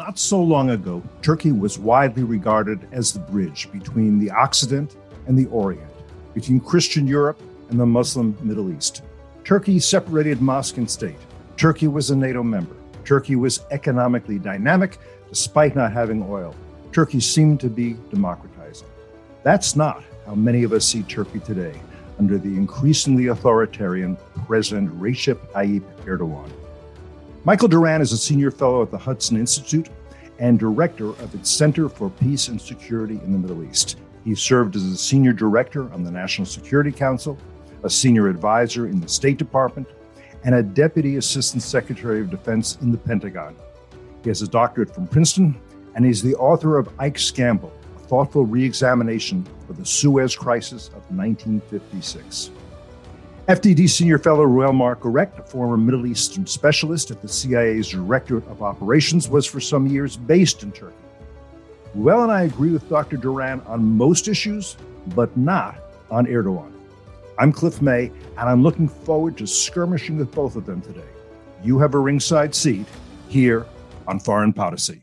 Not so long ago, Turkey was widely regarded as the bridge between the Occident and the Orient, between Christian Europe and the Muslim Middle East. Turkey separated mosque and state. Turkey was a NATO member. Turkey was economically dynamic despite not having oil. Turkey seemed to be democratizing. That's not how many of us see Turkey today under the increasingly authoritarian President Recep Tayyip Erdogan. Michael Doran is a senior fellow at the Hudson Institute and director of its Center for Peace and Security in the Middle East. He served as a senior director on the National Security Council, a senior advisor in the State Department, and a deputy assistant secretary of defense in the Pentagon. He has a doctorate from Princeton, and he's the author of Ike's Gamble, a thoughtful re-examination of the Suez Crisis of 1956. FDD Senior Fellow Marc Gerecht, a former Middle Eastern specialist at the CIA's Directorate of Operations, was for some years based in Turkey. Reuel and I agree with Dr. Doran on most issues, but not on Erdogan. I'm Cliff May, and I'm looking forward to skirmishing with both of them today. You have a ringside seat here on Foreign Podicy.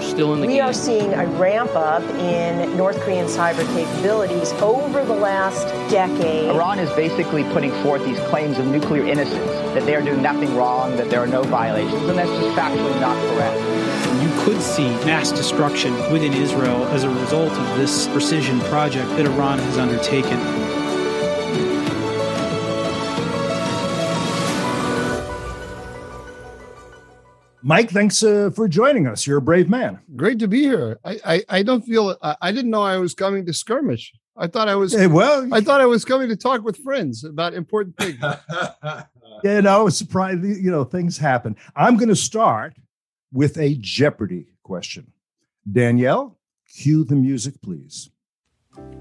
who are still in the We game. are seeing a ramp up in North Korean cyber capabilities over the last decade. Iran is basically putting forth these claims of nuclear innocence, that they are doing nothing wrong, that there are no violations, and that's just factually not correct. You could see mass destruction within Israel as a result of this precision project that Iran has undertaken. Mike, thanks uh, for joining us. You're a brave man. Great to be here. I I, I don't feel I, I didn't know I was coming to skirmish. I thought I was Hey, well, I thought I was coming to talk with friends about important things. you know, surprise, you know, things happen. I'm going to start with a Jeopardy question. Danielle, cue the music, please.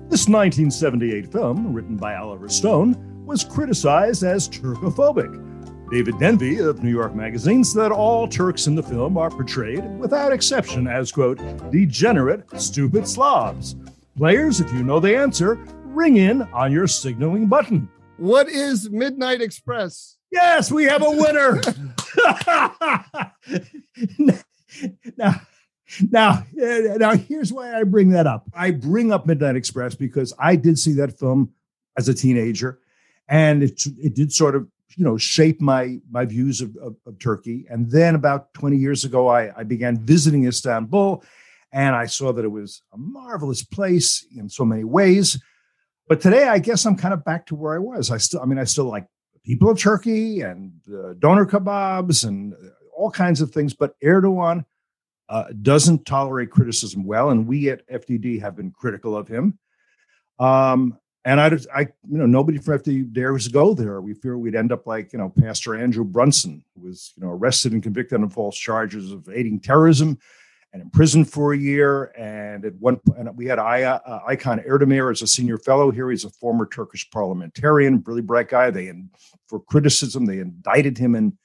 This 1978 film, written by Oliver Stone, was criticized as Turkophobic. David Denby of New York Magazine said all Turks in the film are portrayed, without exception, as, quote, degenerate, stupid slobs. Players, if you know the answer, ring in on your signaling button. what is Midnight Express? Yes, we have a winner. now, now, now, here's why I bring that up. I bring up Midnight Express because I did see that film as a teenager, and it it did sort of you know shape my my views of, of, of Turkey. And then about 20 years ago, I, I began visiting Istanbul, and I saw that it was a marvelous place in so many ways. But today, I guess I'm kind of back to where I was. I still, I mean, I still like the people of Turkey and uh, doner kebabs and all kinds of things. But Erdogan uh, doesn't tolerate criticism well, and we at FDD have been critical of him. Um, and I, I, you know, nobody from FDD dares go there. We fear we'd end up like, you know, Pastor Andrew Brunson, who was, you know, arrested and convicted on false charges of aiding terrorism and imprisoned for a year. And at one and we had I, uh, Aykan Erdemir as a senior fellow here. He's a former Turkish parliamentarian, really bright guy. They, for criticism, they indicted him in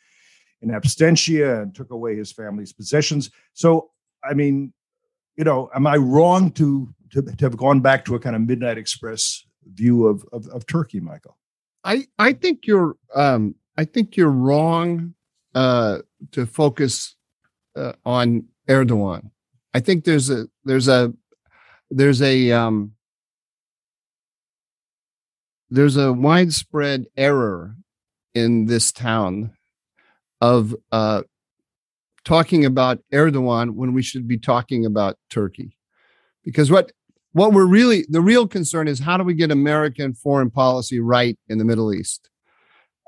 in absentia and took away his family's possessions. So, I mean, you know, am I wrong to to, to have gone back to a kind of Midnight Express view of of, of Turkey, Michael? I I think you're um I think you're wrong uh to focus uh, on Erdogan. I think there's a there's a there's a um there's a widespread error in this town of uh talking about Erdogan when we should be talking about Turkey. Because what what we're really the real concern is how do we get American foreign policy right in the Middle East?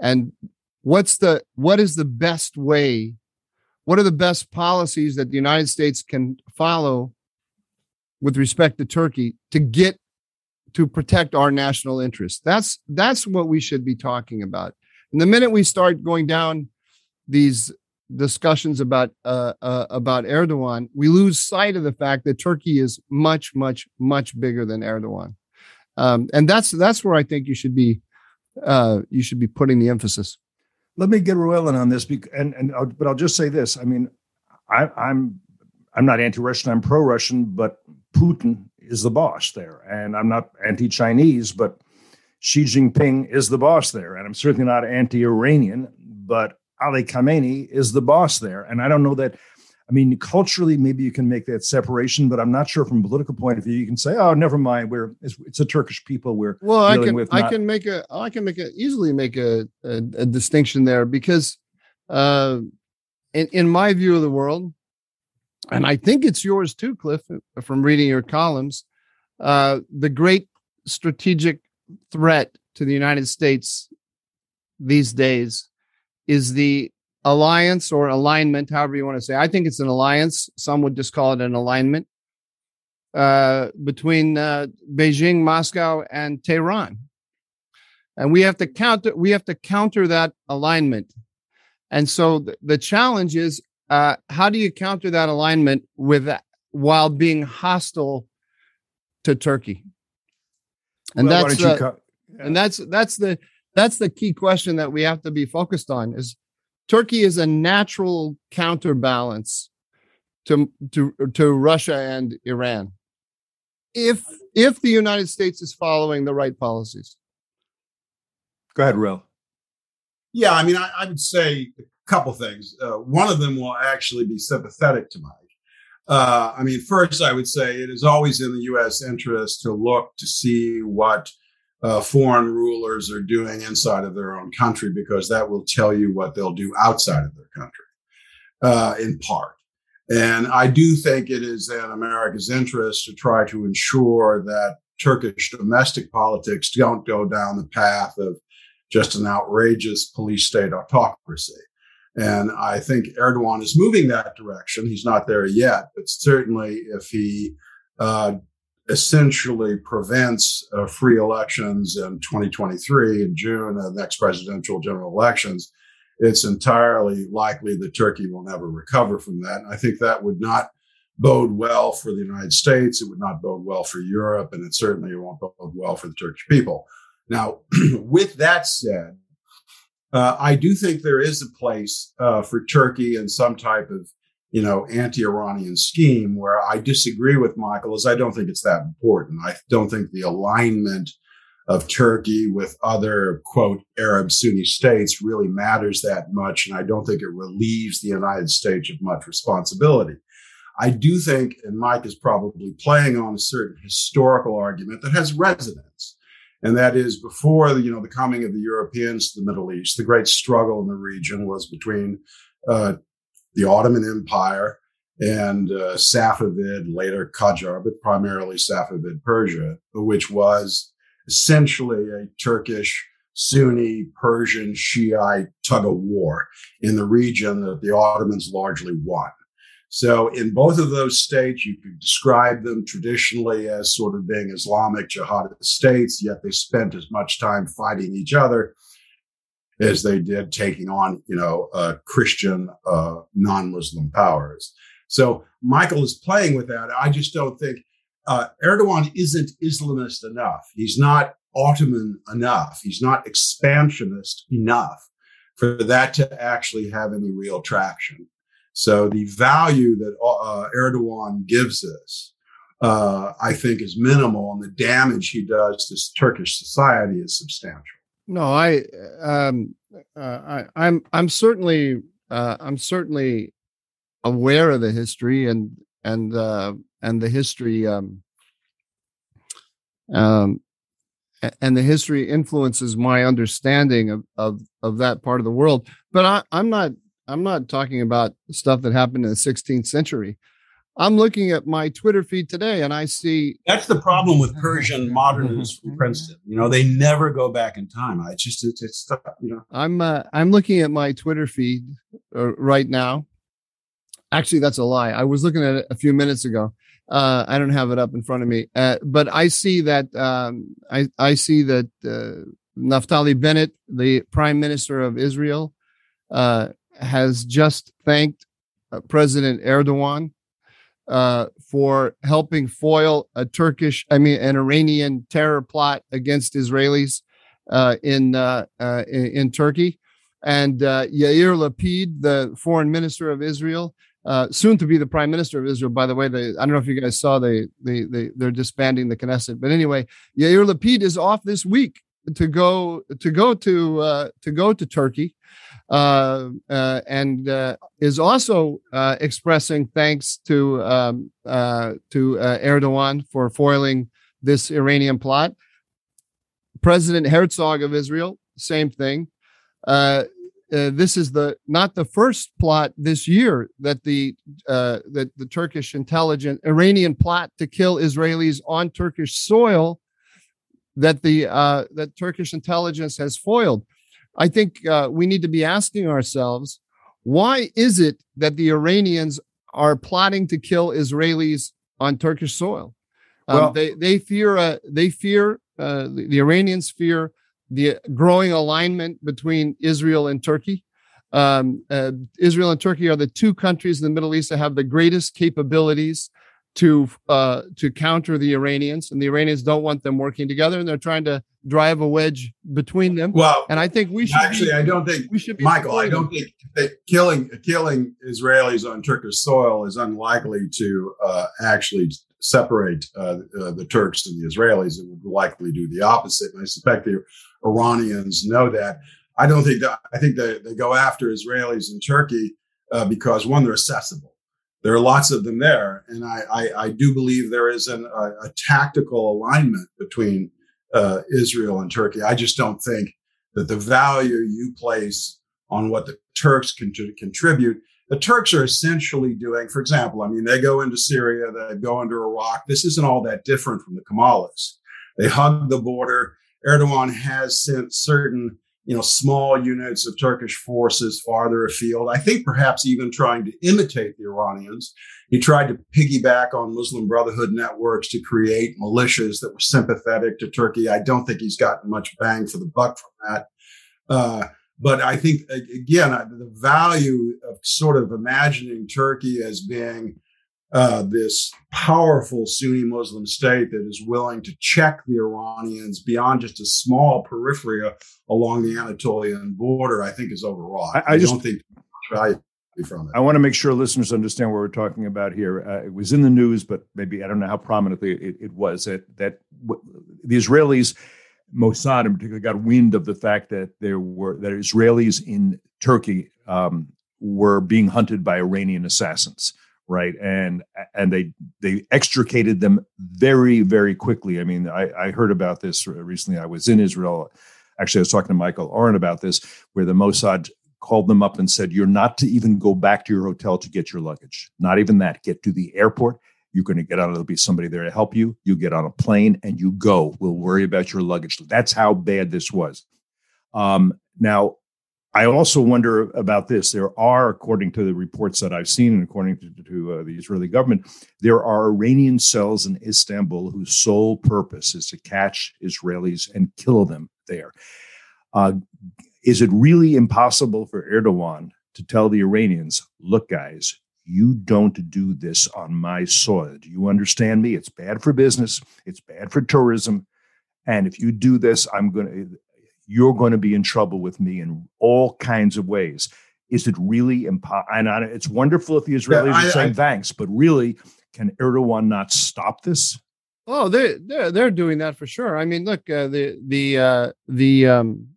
And what's the what is the best way? What are the best policies that the United States can follow with respect to Turkey to get to protect our national interests? That's that's what we should be talking about. And the minute we start going down these discussions about uh, uh, about Erdogan, we lose sight of the fact that Turkey is much, much, much bigger than Erdogan, um, and that's that's where I think you should be uh, you should be putting the emphasis. Let me get Reuel on this, and and I'll, but I'll just say this. I mean, I, I'm I'm not anti-Russian. I'm pro-Russian, but Putin is the boss there, and I'm not anti-Chinese, but Xi Jinping is the boss there, and I'm certainly not anti-Iranian, but Ali Khamenei is the boss there, and I don't know that I mean, culturally, maybe you can make that separation, but I'm not sure from a political point of view. You can say, "Oh, never mind. We're it's, it's a Turkish people. We're well." I can with, I not- can make a I can make a easily make a, a, a distinction there because, uh, in in my view of the world, and I think it's yours too, Cliff, from reading your columns, uh, the great strategic threat to the United States these days is the alliance or alignment, however you want to say. I think it's an alliance. Some would just call it an alignment uh, between uh, Beijing, Moscow, and Tehran, and we have to counter. We have to counter that alignment. And so th- the challenge is, uh, how do you counter that alignment with while being hostile to Turkey? And well, that's the, yeah. and that's that's the that's the key question that we have to be focused on is Turkey is a natural counterbalance to, to, to Russia and Iran. If if the United States is following the right policies. Go ahead, Reuel. Yeah, I mean, I, I would say a couple things. Uh, one of them will actually be sympathetic to Mike. Uh, I mean, first, I would say it is always in the U.S. interest to look to see what uh, foreign rulers are doing inside of their own country because that will tell you what they'll do outside of their country, uh, in part. And I do think it is in America's interest to try to ensure that Turkish domestic politics don't go down the path of just an outrageous police state autocracy. And I think Erdogan is moving that direction. He's not there yet, but certainly if he uh, essentially prevents uh, free elections in 2023 in June, the next presidential general elections, it's entirely likely that Turkey will never recover from that. And I think that would not bode well for the United States. It would not bode well for Europe, and it certainly won't bode well for the Turkish people. Now, with that said, uh, I do think there is a place uh, for Turkey in some type of you know, anti-Iranian scheme where I disagree with Michael is I don't think it's that important. I don't think the alignment of Turkey with other quote Arab Sunni states really matters that much. And I don't think it relieves the United States of much responsibility. I do think, and Mike is probably playing on a certain historical argument that has resonance. And that is before the, you know, the coming of the Europeans to the Middle East, the great struggle in the region was between uh, the Ottoman Empire and uh, Safavid, later Qajar, but primarily Safavid Persia, which was essentially a Turkish Sunni Persian Shiite tug of war in the region that the Ottomans largely won. So, in both of those states, you could describe them traditionally as sort of being Islamic jihadist states, yet they spent as much time fighting each other as they did taking on, you know, uh, Christian uh, non-Muslim powers. So Michael is playing with that. I just don't think uh, Erdogan isn't Islamist enough. He's not Ottoman enough. He's not expansionist enough for that to actually have any real traction. So the value that uh, Erdogan gives us, uh, I think, is minimal, and the damage he does to Turkish society is substantial. No, I, um, uh, I, I'm, I'm certainly, uh, I'm certainly aware of the history and and uh, and the history, um, um, and the history influences my understanding of of of that part of the world. But I, I'm not, I'm not talking about stuff that happened in the 16th century. I'm looking at my Twitter feed today and I see that's the problem with Persian modernists from Princeton. You know, they never go back in time. I just it's, it's you know. I'm uh, I'm looking at my Twitter feed uh, right now. Actually, that's a lie. I was looking at it a few minutes ago. Uh, I don't have it up in front of me, uh, but I see that um, I I see that uh, Naftali Bennett, the Prime Minister of Israel, uh, has just thanked President Erdogan uh, for helping foil a Turkish, I mean, an Iranian terror plot against Israelis uh, in, uh, uh in, in Turkey, and uh, Yair Lapid, the foreign minister of Israel, uh, soon to be the prime minister of Israel. By the way, they, I don't know if you guys saw they they they they're disbanding the Knesset, but anyway, Yair Lapid is off this week to go to go to to go to Turkey, uh, uh, and uh, is also uh, expressing thanks to um, uh, to Erdogan for foiling this Iranian plot. President Herzog of Israel, same thing. this is the not the first plot this year that the that the Turkish intelligence Iranian plot to kill Israelis on Turkish soil that the uh, that Turkish intelligence has foiled. I think uh, we need to be asking ourselves, why is it that the Iranians are plotting to kill Israelis on Turkish soil? Um, well, they they fear uh, they fear uh, the, the, Iranians fear the growing alignment between Israel and Turkey. Um, uh, Israel and Turkey are the two countries in the Middle East that have the greatest capabilities to uh, to counter the Iranians, and the Iranians don't want them working together, and they're trying to drive a wedge between them. Well, and I think we should actually. Be, I don't think we should be Michael. I don't think that killing killing Israelis on Turkish soil is unlikely to uh, actually separate uh, uh, the Turks and the Israelis. It would likely do the opposite, and I suspect the Iranians know that. I don't think that. I think they, they go after Israelis in Turkey uh, because one, they're accessible there are lots of them there. And I, I, I do believe there is an, a, a, tactical alignment between uh, Israel and Turkey. I just don't think that the value you place on what the Turks can contribute, the Turks are essentially doing, for example, I mean, they go into Syria, they go into Iraq. This isn't all that different from the Kemalists. They hug the border. Erdogan has sent certain you know, small units of Turkish forces farther afield. I think perhaps even trying to imitate the Iranians. He tried to piggyback on Muslim Brotherhood networks to create militias that were sympathetic to Turkey. I don't think he's gotten much bang for the buck from that. Uh, but I think, again, the value of sort of imagining Turkey as being uh, this powerful Sunni Muslim state that is willing to check the Iranians beyond just a small periphery along the Anatolian border, I think is overwrought. I, I, I just, don't think value from it. I want to make sure listeners understand what we're talking about here. Uh, it was in the news, but maybe I don't know how prominently it, it was that that w- the Israelis. Mossad in particular got wind of the fact that there were that Israelis in Turkey um, were being hunted by Iranian assassins right? And and they they extricated them very very quickly. I mean i i heard about this recently. I was in israel. Actually i was talking to michael oren about this where the mossad called them up and said you're not to even go back to your hotel to get your luggage. Not even that. Get to the airport. You're going to get on there'll be somebody there to help you. You get on a plane and you go. We'll worry about your luggage. That's how bad this was. Um, now I also wonder about this. There are, according to the reports that I've seen, and according to, to uh, the Israeli government, there are Iranian cells in Istanbul whose sole purpose is to catch Israelis and kill them there. Uh, is it really impossible for Erdogan to tell the Iranians, look, guys, you don't do this on my soil? Do you understand me? It's bad for business, it's bad for tourism. And if you do this, I'm going to, you're going to be in trouble with me in all kinds of ways. Is it really impossible? And it's wonderful if the Israelis yeah, I, are saying I, thanks, but really, can Erdogan not stop this? Oh, they they're they're doing that for sure. I mean, look, uh, the the uh, the um,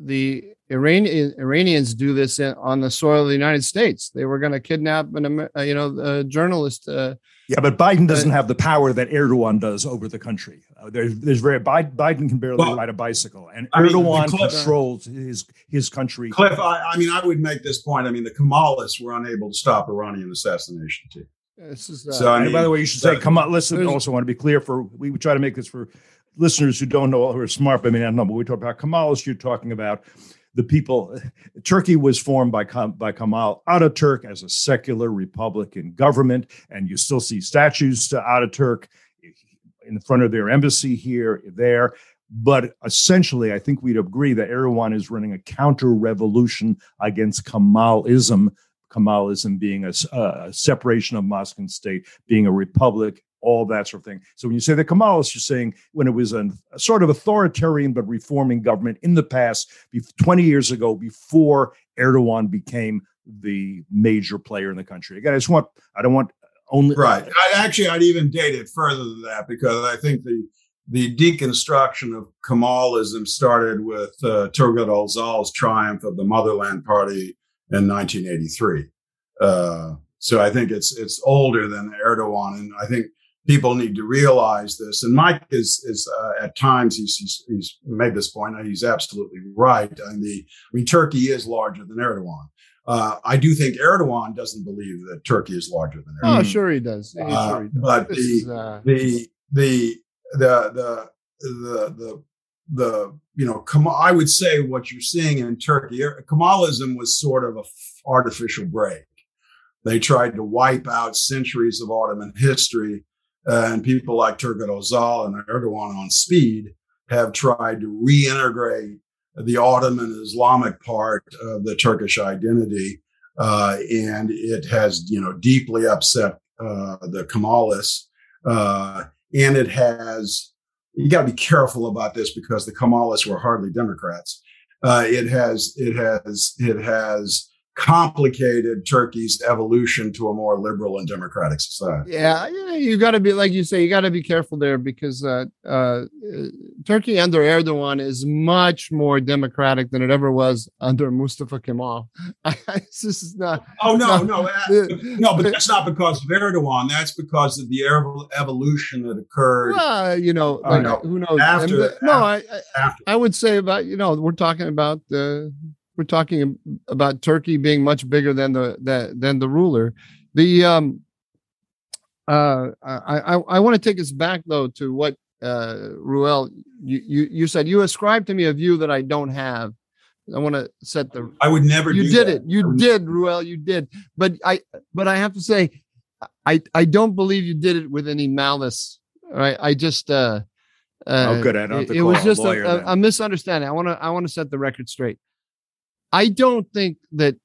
the Iranian Iranians do this on the soil of the United States. They were going to kidnap an uh, you know a journalist. Uh, yeah, but Biden doesn't uh, have the power that Erdogan does over the country. Uh, there's, there's very Biden can barely well, ride a bicycle, and I Erdogan mean, Cliff, controls his his country. Cliff, I, I, mean, I would make this point. I mean, the Kemalists were unable to stop Iranian assassination too. This is, uh, so, I mean, by the way, you should say, come on, listen. Also, want to be clear for we try to make this for listeners who don't know who are smart. But I mean, I don't know, but we talk about Kemalists. You're talking about the people. Turkey was formed by by Kemal Ataturk as a secular Republican government, and you still see statues to Ataturk in front of their embassy here, there. But essentially, I think we'd agree that Erdogan is running a counter revolution against Kemalism Kemalism being a, a separation of mosque and state, being a republic, all that sort of thing. So when you say the Kemalists, you're saying when it was an, a sort of authoritarian but reforming government in the past, 20 years ago, before Erdogan became the major player in the country. Again, I just want, I don't want only. Right. I, actually, I'd even date it further than that because I think the the deconstruction of Kemalism started with uh, Turgut Özal's triumph of the Motherland Party in 1983. Uh, so I think it's it's older than Erdogan, and I think people need to realize this. And Mike is is uh, at times he's, he's, he's made this point, and he's absolutely right. I mean, the, I mean Turkey is larger than Erdogan. Uh, I do think Erdogan doesn't believe that Turkey is larger than oh, Erdogan. Oh, sure he does. Uh, sure he does. But the, is, uh, the the the the the the the you know I would say what you're seeing in Turkey Kemalism was sort of a artificial break. They tried to wipe out centuries of Ottoman history, uh, and people like Turgut Özal and Erdogan on speed have tried to reintegrate the Ottoman Islamic part of the Turkish identity, uh, and it has you know deeply upset uh, the Kemalists, uh, and it has you got to be careful about this because the Kemalists were hardly Democrats. Uh, it has it has it has complicated Turkey's evolution to a more liberal and democratic society. Yeah, you got to be like you say, you got to be careful there because uh, uh, Turkey under Erdogan is much more democratic than it ever was under Mustafa Kemal. this is not. Oh no, no, uh, no, but that's not because of Erdogan. That's because of the evolution that occurred. Uh, you know, like, no, who knows? After, after, no, I, I, I, would say about you know we're talking about the we're talking about Turkey being much bigger than the, the than the ruler. The um, uh, I I, I want to take us back though to what uh, Reuel you, you you said you ascribed to me a view that I don't have. I want to set the. I would never. You did that. it. You did, Reuel. You did. But I. But I have to say, I. I don't believe you did it with any malice. Right. I just. uh uh, oh, good. I don't. It, it was just a, a, a, misunderstanding. I want to. I want to set the record straight. I don't think that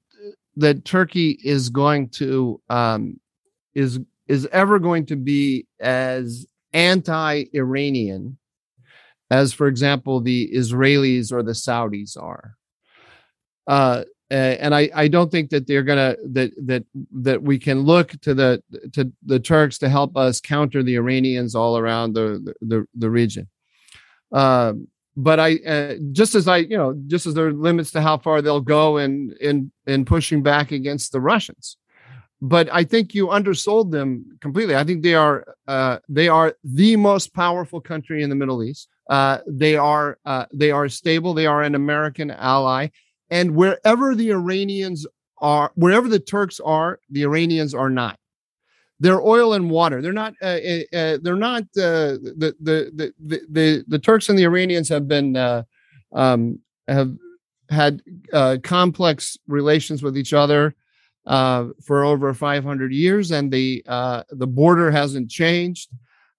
that Turkey is going to um, is is ever going to be as anti-Iranian as, for example, the Israelis or the Saudis are. Uh, and I, I don't think that they're gonna that that that we can look to the to the Turks to help us counter the Iranians all around the the, the region. Um, but I uh, just as I you know just as there are limits to how far they'll go in in in pushing back against the Russians. But I think you undersold them completely. I think they are uh, they are the most powerful country in the Middle East. Uh, they are uh, they are stable. They are an American ally, and wherever the Iranians are, wherever the Turks are, the Iranians are not they're oil and water. They're not. Uh, uh, uh they're not. Uh, the, the, the the the Turks and the Iranians have been uh, um, have had uh, complex relations with each other for over 500 years, and the the border hasn't changed.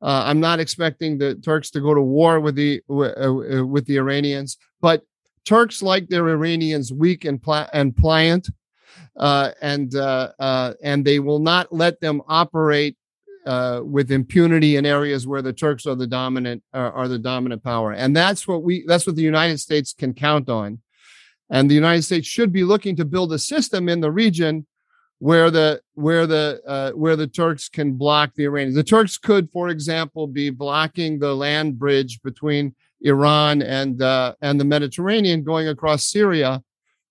I'm not expecting the Turks to go to war with the with the Iranians, but Turks like their Iranians weak and pla- and pliant uh, and uh, uh, and they will not let them operate uh, with impunity in areas where the Turks are the dominant uh, are the dominant power, and that's what we that's what the United States can count on, and the United States should be looking to build a system in the region where the where the uh, where the Turks can block the Iranians. The Turks could, for example, be blocking the land bridge between Iran and uh, and the Mediterranean going across Syria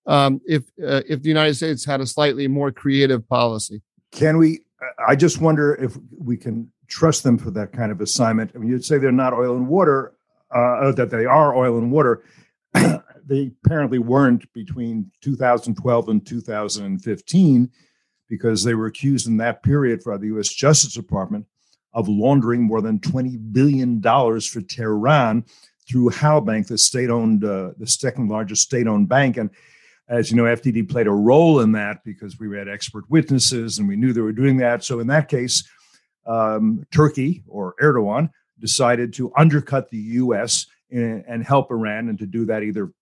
um, if uh, if the United States had a slightly more creative policy. Can we? I just wonder if we can trust them for that kind of assignment. I mean, you'd say they're not oil and water, uh, that they are oil and water. they apparently weren't between 2012 and 2015 because they were accused in that period by the U.S. Justice Department of laundering more than 20 billion dollars for Tehran through Halkbank, the state-owned, uh, the second largest state-owned bank, and as you know, FDD played a role in that because we had expert witnesses and we knew they were doing that. So in that case, um, Turkey or Erdogan decided to undercut the U.S. and, and help Iran, and to do that either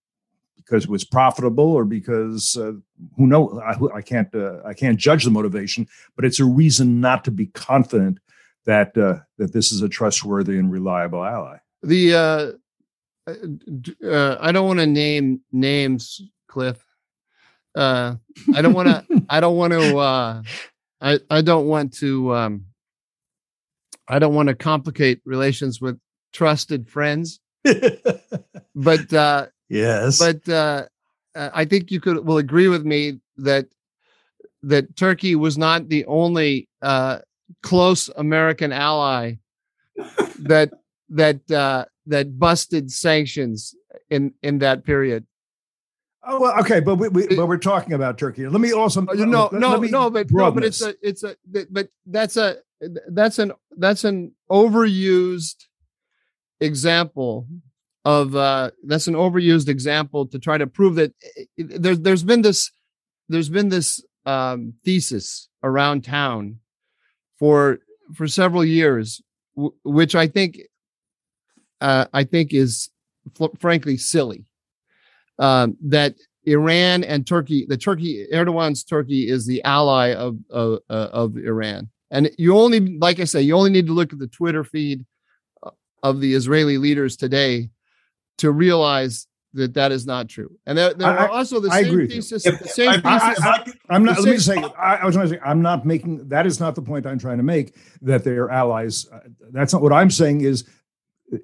because it was profitable or because uh, who knows? I, I can't uh, I can't judge the motivation, but it's a reason not to be confident that uh, that this is a trustworthy and reliable ally. The uh, uh, I don't want to name names, Cliff. Uh, I don't want to. I don't want to. Uh, I I don't want to. Um, I don't want to complicate relations with trusted friends. but uh, yes, but uh, I think you could will agree with me that that Turkey was not the only uh, close American ally that that uh, that busted sanctions in in that period. Oh well, okay, but we, we but we're talking about Turkey. Let me also no no let, no, let no but no, but it's a it's a but that's a that's an that's an overused example of uh that's an overused example to try to prove that there's there's been this there's been this um thesis around town for for several years w- which i think uh i think is fl- frankly silly um that iran and turkey the turkey erdogan's turkey is the ally of of, uh, of iran and you only like i say you only need to look at the twitter feed of the Israeli leaders today to realize that that is not true. And there, there I, are also the I same thesis. If, the same I, thesis. I, am not. Let me say. I, was going to say. I'm not making. That is not the point I'm trying to make. That they are allies. Uh, that's not what I'm saying. Is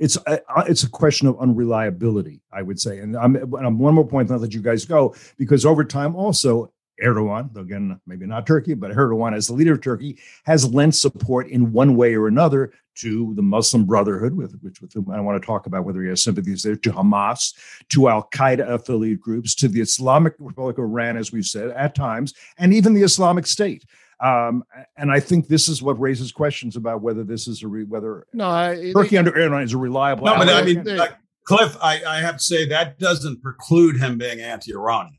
it's a, uh, it's a question of unreliability. I would say. And I'm, I'm one more point. I'll let you guys go because over time also Erdogan, again, maybe not Turkey, but Erdogan, as the leader of Turkey, has lent support in one way or another to the Muslim Brotherhood, with which with whom I want to talk about whether he has sympathies there, to Hamas, to Al Qaeda affiliate groups, to the Islamic Republic of Iran, as we've said at times, and even the Islamic State. Um, and I think this is what raises questions about whether this is a re- whether no, I, Turkey under Erdogan is a reliable. No, but I mean, uh, Cliff, I, I have to say that doesn't preclude him being anti-Iranian.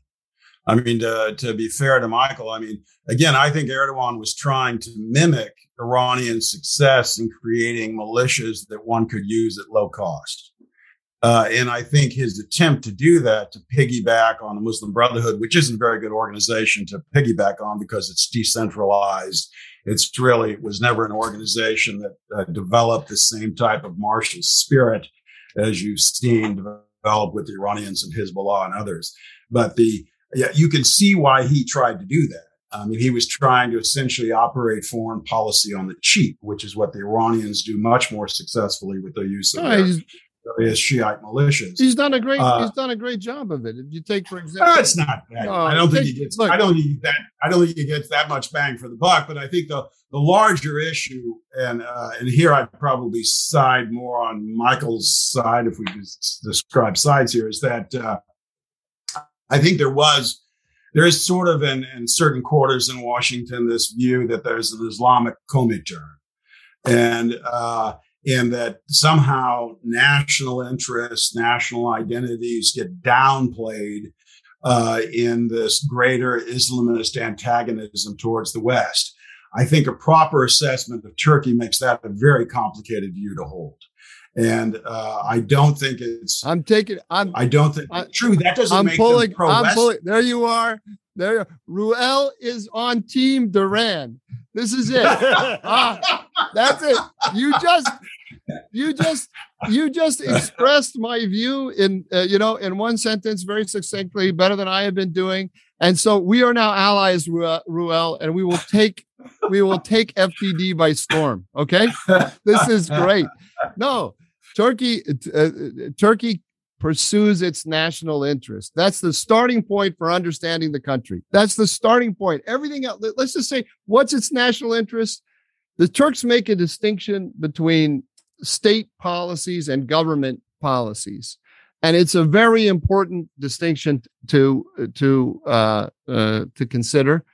I mean, to, to be fair to Michael, I mean, again, I think Erdogan was trying to mimic Iranian success in creating militias that one could use at low cost. Uh, and I think his attempt to do that, to piggyback on the Muslim Brotherhood, which isn't a very good organization to piggyback on because it's decentralized. It's really it was never an organization that uh, developed the same type of martial spirit as you've seen develop with the Iranians and Hezbollah and others. But the yeah, you can see why he tried to do that. I mean, he was trying to essentially operate foreign policy on the cheap, which is what the Iranians do much more successfully with their use of no, various Shiite militias. He's done a great uh, he's done a great job of it. If you take, for example, no, it's not bad. No, I don't think take, he gets. Look, I don't think that. I don't think he gets that much bang for the buck. But I think the the larger issue, and uh, and here I'd probably side more on Michael's side if we describe sides here, is that. Uh, I think there was, there is sort of in, in certain quarters in Washington this view that there's an Islamic Comintern, and uh, and that somehow national interests, national identities get downplayed uh, in this greater Islamist antagonism towards the West. I think a proper assessment of Turkey makes that a very complicated view to hold and uh, I don't think it's. I'm taking. I'm. I don't think. I, true. That doesn't I'm make pulling, them I'm pulling. There you are. There. You are. Reuel is on Team Doran. This is it. ah, that's it. You just. You just. You just expressed my view in uh, you know in one sentence very succinctly, better than I have been doing. And so we are now allies, Reuel, and we will take we will take FDD by storm. Okay, this is great. No, Turkey, uh, uh, Turkey pursues its national interest. That's the starting point for understanding the country. That's the starting point. Everything else, let's just say, what's its national interest? The Turks make a distinction between state policies and government policies. And it's a very important distinction to to uh, uh, to consider.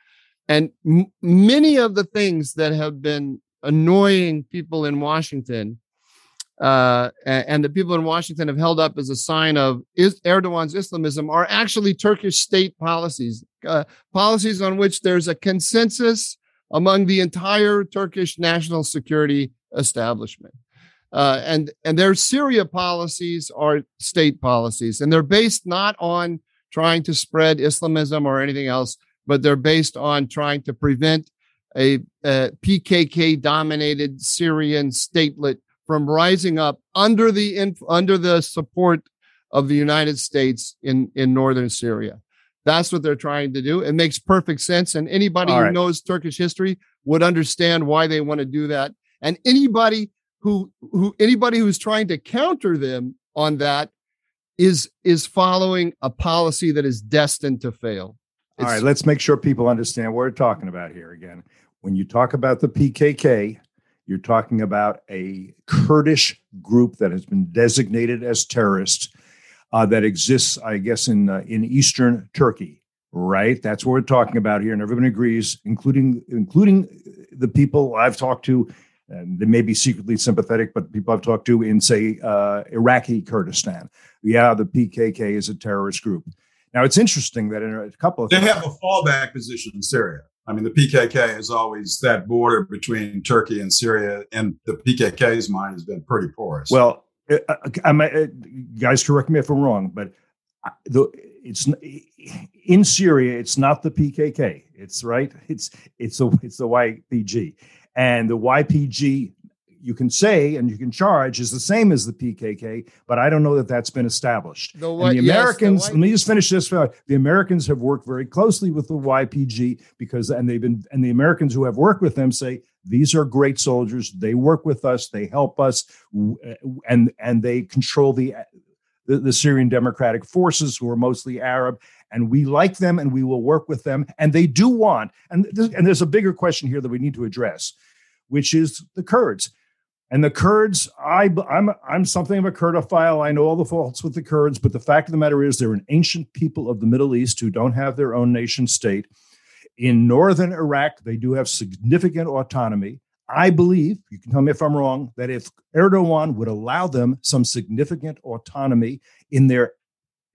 And m- many of the things that have been annoying people in Washington uh, and the people in Washington have held up as a sign of is Erdogan's Islamism are actually Turkish state policies, uh, policies on which there's a consensus among the entire Turkish national security establishment. Uh, and and their Syria policies are state policies, and they're based not on trying to spread Islamism or anything else, but they're based on trying to prevent a, a PKK dominated Syrian statelet from rising up under the inf- under the support of the United States in in northern Syria. That's what they're trying to do. It makes perfect sense, and anybody All who right. knows Turkish history would understand why they want to do that. And anybody who who anybody who's trying to counter them on that is is following a policy that is destined to fail. All right, let's make sure people understand what we're talking about here again. When you talk about the PKK, you're talking about a Kurdish group that has been designated as terrorist uh, that exists, I guess, in uh, in eastern Turkey. Right, that's what we're talking about here, and everyone agrees, including including the people I've talked to. And they may be secretly sympathetic, but people I've talked to in, say, uh, Iraqi Kurdistan. Yeah, the PKK is a terrorist group. Now, it's interesting that in a couple of They have a fallback position in Syria. I mean, the PKK is always that border between Turkey and Syria, and the PKK's mind has been pretty porous. Well, uh, uh, uh, guys, correct me if I'm wrong, but the it's in Syria. It's not the PKK. It's right. It's it's the it's the YPG, and the YPG you can say and you can charge is the same as the PKK, but I don't know that that's been established. The the yes, the Americans, let me just finish this. uh, The Americans have worked very closely with the YPG because, and they've been, and the Americans who have worked with them say these are great soldiers. They work with us. They help us, and and they control the the, the Syrian Democratic Forces, who are mostly Arab, and we like them, and we will work with them. And they do want, and this, and there's a bigger question here that we need to address, which is the Kurds. And the Kurds, I, I'm I'm something of a Kurdophile. I know all the faults with the Kurds, but the fact of the matter is, they're an ancient people of the Middle East who don't have their own nation state. In northern Iraq, they do have significant autonomy. I believe, you can tell me if I'm wrong, that if Erdogan would allow them some significant autonomy in their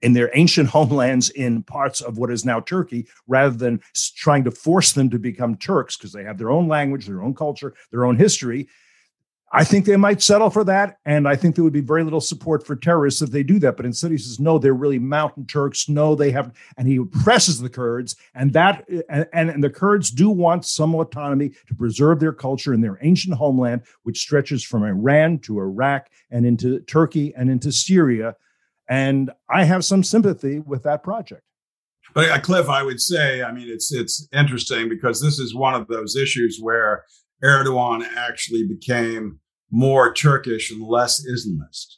in their ancient homelands in parts of what is now Turkey, rather than trying to force them to become Turks because they have their own language, their own culture, their own history. I think they might settle for that. And I think there would be very little support for terrorists if they do that. But instead, he says, no, they're really mountain Turks. No, they have, and he oppresses the Kurds. And that, and, and, and the Kurds do want some autonomy to preserve their culture in their ancient homeland, which stretches from Iran to Iraq and into Turkey and into Syria. And I have some sympathy with that project. But Cliff, I would say, I mean, it's it's interesting because this is one of those issues where Erdogan actually became more Turkish and less Islamist.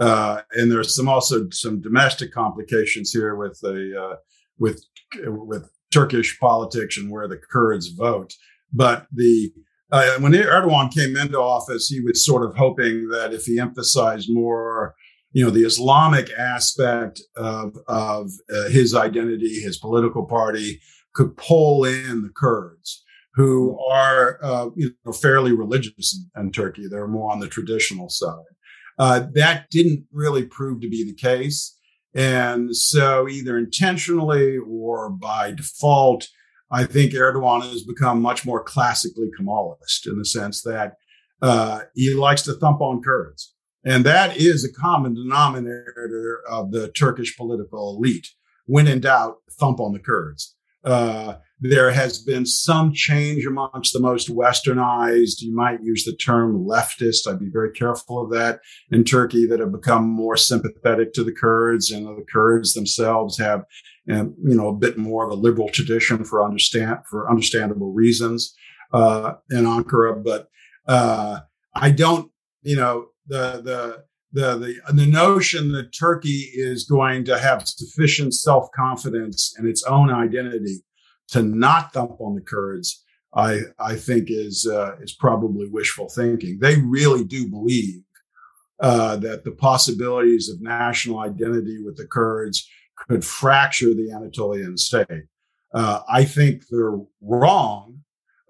Uh, and there's some also some domestic complications here with the uh, with with Turkish politics and where the Kurds vote. But the uh, when Erdogan came into office, he was sort of hoping that if he emphasized more you know the Islamic aspect of of uh, his identity, his political party could pull in the Kurds, who are uh, you know fairly religious in, in, Turkey. They're more on the traditional side. Uh, that didn't really prove to be the case, and so either intentionally or by default, I think Erdogan has become much more classically Kemalist in the sense that uh, he likes to thump on Kurds. And that is a common denominator of the Turkish political elite. When in doubt, thump on the Kurds. Uh, there has been some change amongst the most westernized, you might use the term leftist. I'd be very careful of that in Turkey that have become more sympathetic to the Kurds and the Kurds themselves have, um, you know, a bit more of a liberal tradition for understand, for understandable reasons, uh, in Ankara. But, uh, I don't, you know, the the the the the notion that Turkey is going to have sufficient self confidence in its own identity to not thump on the Kurds, I I think is uh, is probably wishful thinking. They really do believe uh, that the possibilities of national identity with the Kurds could fracture the Anatolian state. Uh, I think they're wrong.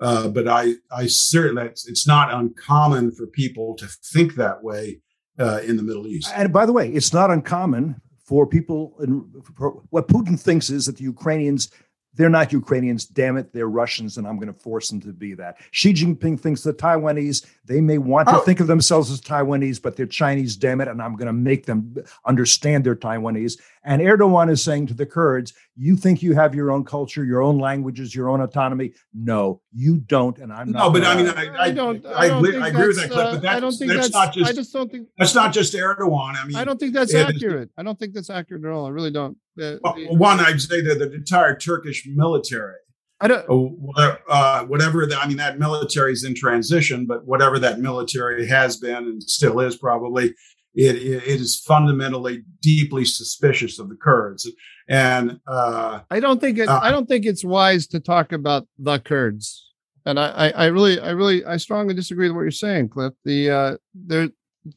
Uh, but I, I certainly, it's, it's, not uncommon for people to think that way uh, in the Middle East. And by the way, it's not uncommon for people. In, for what Putin thinks is that the Ukrainians They're not Ukrainians, damn it. They're Russians, and I'm going to force them to be that. Xi Jinping thinks the Taiwanese, they may want to Oh. think of themselves as Taiwanese, but they're Chinese, damn it, and I'm going to make them understand they're Taiwanese. And Erdogan is saying to the Kurds, you think you have your own culture, your own languages, your own autonomy? No, you don't, and I'm not. No, but I gonna- mean, I, I, don't. I, don't agree, think I agree with that, Cliff, uh, but that's, I don't think that's, that's, not just I just don't think. that's not just Erdogan. I mean, I don't think that's it is- accurate. I don't think that's accurate at all. I really don't. The- well, the- one, I'd say that the entire Turkish military, I don't. uh, whatever, uh, whatever the, I mean, that military is in transition, but whatever that military has been and still is probably, it, it, is fundamentally deeply suspicious of the Kurds. And uh, I don't think it, Uh, I don't think it's wise to talk about the Kurds. And I, I, I really, I really, I strongly disagree with what you're saying, Cliff. The uh, there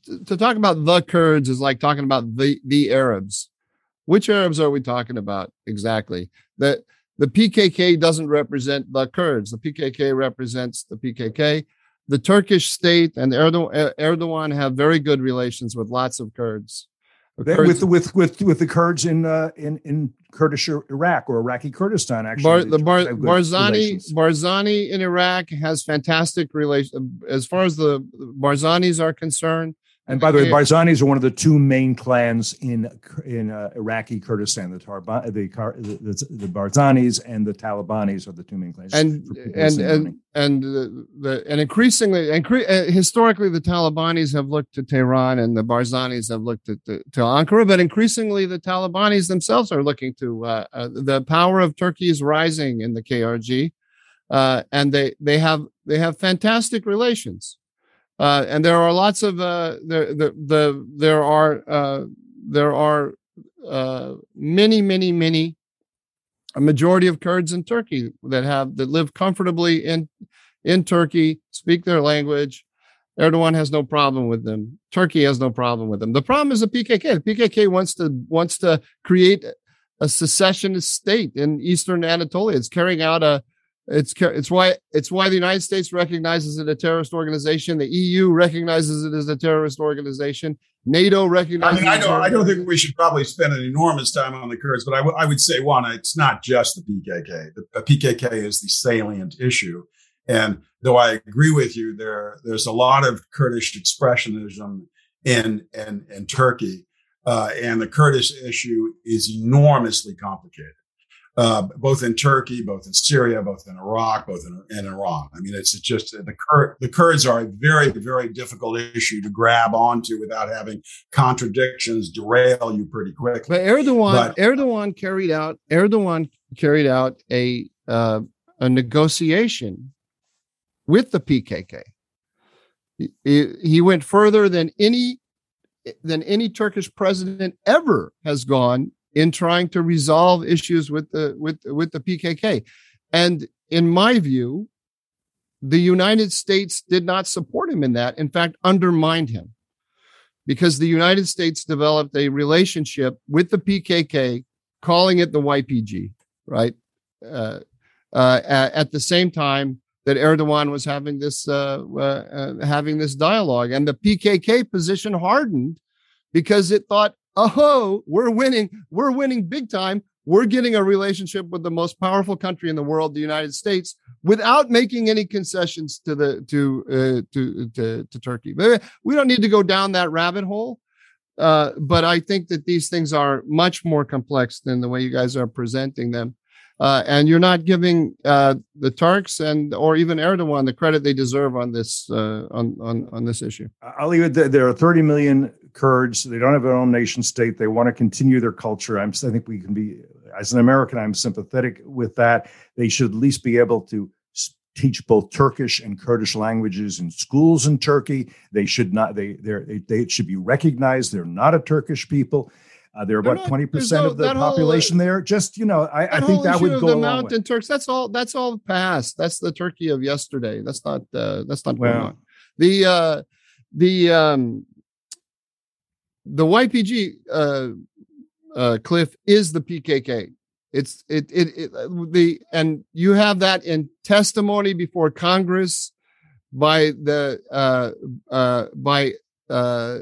to, to talk about the Kurds is like talking about the the Arabs. Which Arabs are we talking about exactly? The the PKK doesn't represent the Kurds. The PKK represents the PKK. The Turkish state and Erdogan, Erdogan have very good relations with lots of Kurds. They- Kurds- with with with with the Kurds in uh, in in Kurdish Iraq or Iraqi Kurdistan. Actually, Bar, the Bar, Barzani relations. Barzani in Iraq has fantastic relation as far as the Barzanis are concerned. And by the way, Barzanis are one of the two main clans in in uh, Iraqi Kurdistan. The Tarba, the, the the Barzanis and the Talabanis are the two main clans. and and and and the, the and increasingly incre- uh, historically the Talabanis have looked to Tehran and the Barzanis have looked at to, to Ankara, but increasingly the Talabanis themselves are looking to uh, uh, the power of Turkey is rising in the KRG, uh, and they they have they have fantastic relations, uh, and there are lots of uh, there the, the there are uh, there are uh, many many many a majority of Kurds in Turkey that have that live comfortably in in Turkey, speak their language. Erdogan has no problem with them. Turkey has no problem with them. The problem is the PKK. The PKK wants to wants to create a secessionist state in eastern Anatolia. It's carrying out a it's it's why it's why the United States recognizes it a terrorist organization. The EU recognizes it as a terrorist organization. NATO recognizes. I mean, I don't, I don't think we should probably spend an enormous time on the Kurds, but I, w- I would say one, it's not just the PKK. The, the PKK is the salient issue, and though I agree with you, there there's a lot of Kurdish expressionism in in, in Turkey, uh, and the Kurdish issue is enormously complicated. Uh, both in Turkey, both in Syria, both in Iraq, both in, in Iran. I mean, it's just the Kur- the Kurds are a very, very difficult issue to grab onto without having contradictions derail you pretty quickly. But Erdogan, But- Erdogan carried out Erdogan carried out a uh, a negotiation with the PKK. He, he- he went further than any than any Turkish president ever has gone in trying to resolve issues with the with with the PKK. And in my view, the United States did not support him in that. In fact, undermined him because the United States developed a relationship with the PKK, calling it the YPG, right? Uh, uh, at, at the same time that Erdogan was having this uh, uh, uh, having this dialogue, and the PKK position hardened because it thought, "Oh, we're winning, we're winning big time. We're getting a relationship with the most powerful country in the world, the United States." Without making any concessions to the to uh, to, to to Turkey, we don't need to go down that rabbit hole. Uh, but I think that these things are much more complex than the way you guys are presenting them. Uh, and you're not giving uh, the Turks and or even Erdogan the credit they deserve on this uh, on, on on this issue. I'll leave it there. There are 30 million Kurds. They don't have their own nation state. They want to continue their culture. I'm, I think we can be, as an American, I'm sympathetic with that. They should at least be able to teach both Turkish and Kurdish languages in schools in Turkey. They should not. They they they should be recognized. They're not a Turkish people. Uh, they're They're about twenty percent of the whole, uh, population there. Just you know, I, I think that would go the long way. Mountain Turks. That's all. That's all past. That's the Turkey of yesterday. That's not. Uh, that's not going on. The uh, the um, the YPG uh, uh, cliff is the PKK. It's it, it it uh, the and you have that in testimony before Congress by the uh, uh, by uh,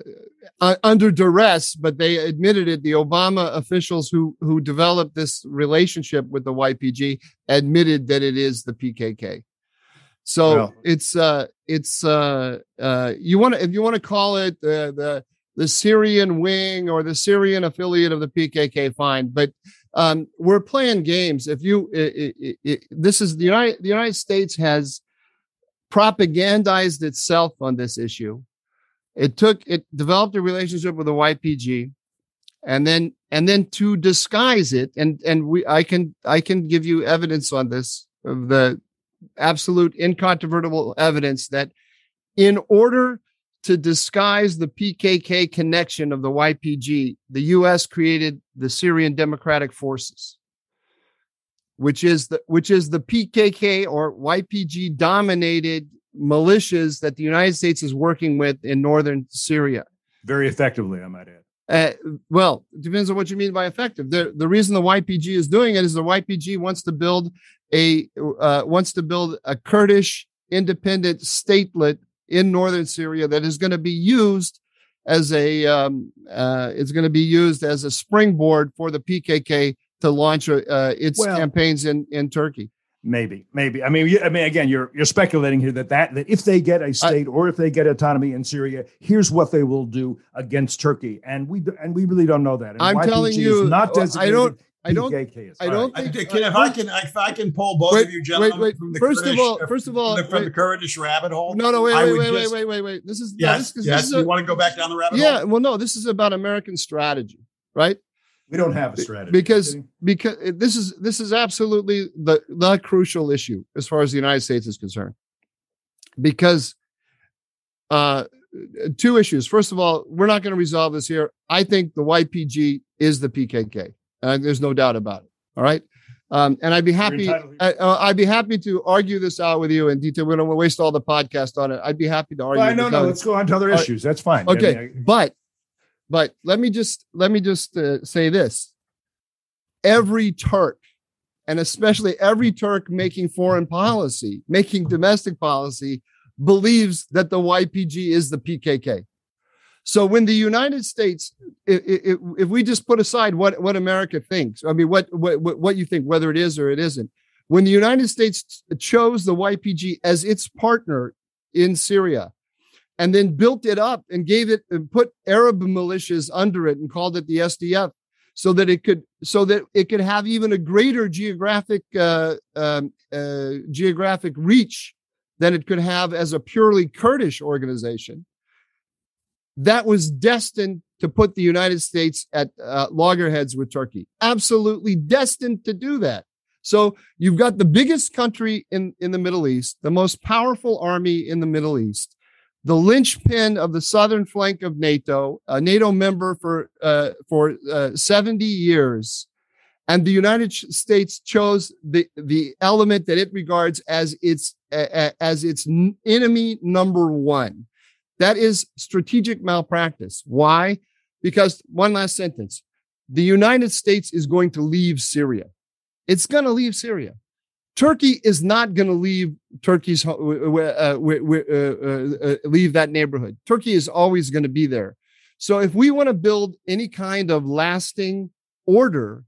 under duress, but they admitted it. The Obama officials who who developed this relationship with the YPG admitted that it is the PKK. So it's uh, it's uh, uh, you want to if you want to call it the the the Syrian wing or the Syrian affiliate of the PKK, fine. But um, we're playing games. If you it, it, it, this is the United the United States has propagandized itself on this issue it took it developed a relationship with the YPG, and then and then to disguise it, and and we I can I can give you evidence on this of the absolute incontrovertible evidence that in order to disguise the PKK connection of the YPG, the U.S. created the Syrian Democratic Forces, which is the which is the PKK or YPG dominated militias that the United States is working with in northern Syria. Very effectively, I might add. Uh, well, depends on what you mean by effective. The the reason the YPG is doing it is the YPG wants to build a uh, wants to build a Kurdish independent statelet in northern Syria that is going to be used as a um, uh, it's going to be used as a springboard for the PKK to launch uh, its well, campaigns in in Turkey. Maybe, maybe. I mean, I mean, again, you're you're speculating here that that that if they get a uh, state I, or if they get autonomy in Syria, here's what they will do against Turkey, and we and we really don't know that. And I'm YPG telling you, not uh, designated. I don't. I don't. PKK I don't think. I, uh, can, if I can, if I can pull both wait, of you gentlemen wait, wait. from the first Kurdish, of all, first of all, from, the, from the Kurdish rabbit hole. No, no, wait, wait, wait, wait, wait, wait, wait. This is yes, no, this, yes. This is you a, want to go back down the rabbit yeah, hole? Yeah. Well, no. This is about American strategy, right? We don't have a strategy because because this is this is absolutely the the crucial issue as far as the United States is concerned. Because uh, two issues. First of all, we're not going to resolve this here. I think the YPG is the PKK. and there's no doubt about it. All right. Um, and I'd be happy. I, uh, I'd be happy to argue this out with you in detail. We don't waste all the podcast on it. I'd be happy to argue. Well, no, no. Let's go on to other issues. That's fine. Okay, I mean, I, but but let me just let me just uh, say this: every Turk, and especially every Turk making foreign policy, making domestic policy, believes that the YPG is the PKK. So when the United States, if, if, if, we just put aside what, what America thinks, I mean, what, what, what you think, whether it is or it isn't, when the United States chose the YPG as its partner in Syria, and then built it up and gave it and put Arab militias under it and called it the SDF so that it could so that it could have even a greater geographic uh, um, uh, geographic reach than it could have as a purely Kurdish organization. That was destined to put the United States at uh, loggerheads with Turkey. Absolutely destined to do that. So you've got the biggest country in, in the Middle East, the most powerful army in the Middle East, the linchpin of the southern flank of NATO, a NATO member for uh, for uh, 70 years, and the United States chose the the element that it regards as its uh, as its enemy number one. That is strategic malpractice. Why? Because one last sentence: the United States is going to leave Syria. It's going to leave Syria. Turkey is not going to leave Turkey's uh, uh, uh, uh, leave that neighborhood. Turkey is always going to be there. So if we want to build any kind of lasting order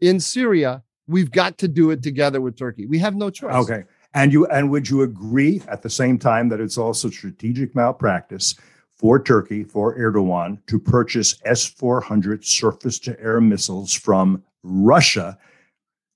in Syria, we've got to do it together with Turkey. We have no choice. Okay. And you and would you agree at the same time that it's also strategic malpractice for Turkey, for Erdogan, to purchase S 400 surface to air missiles from Russia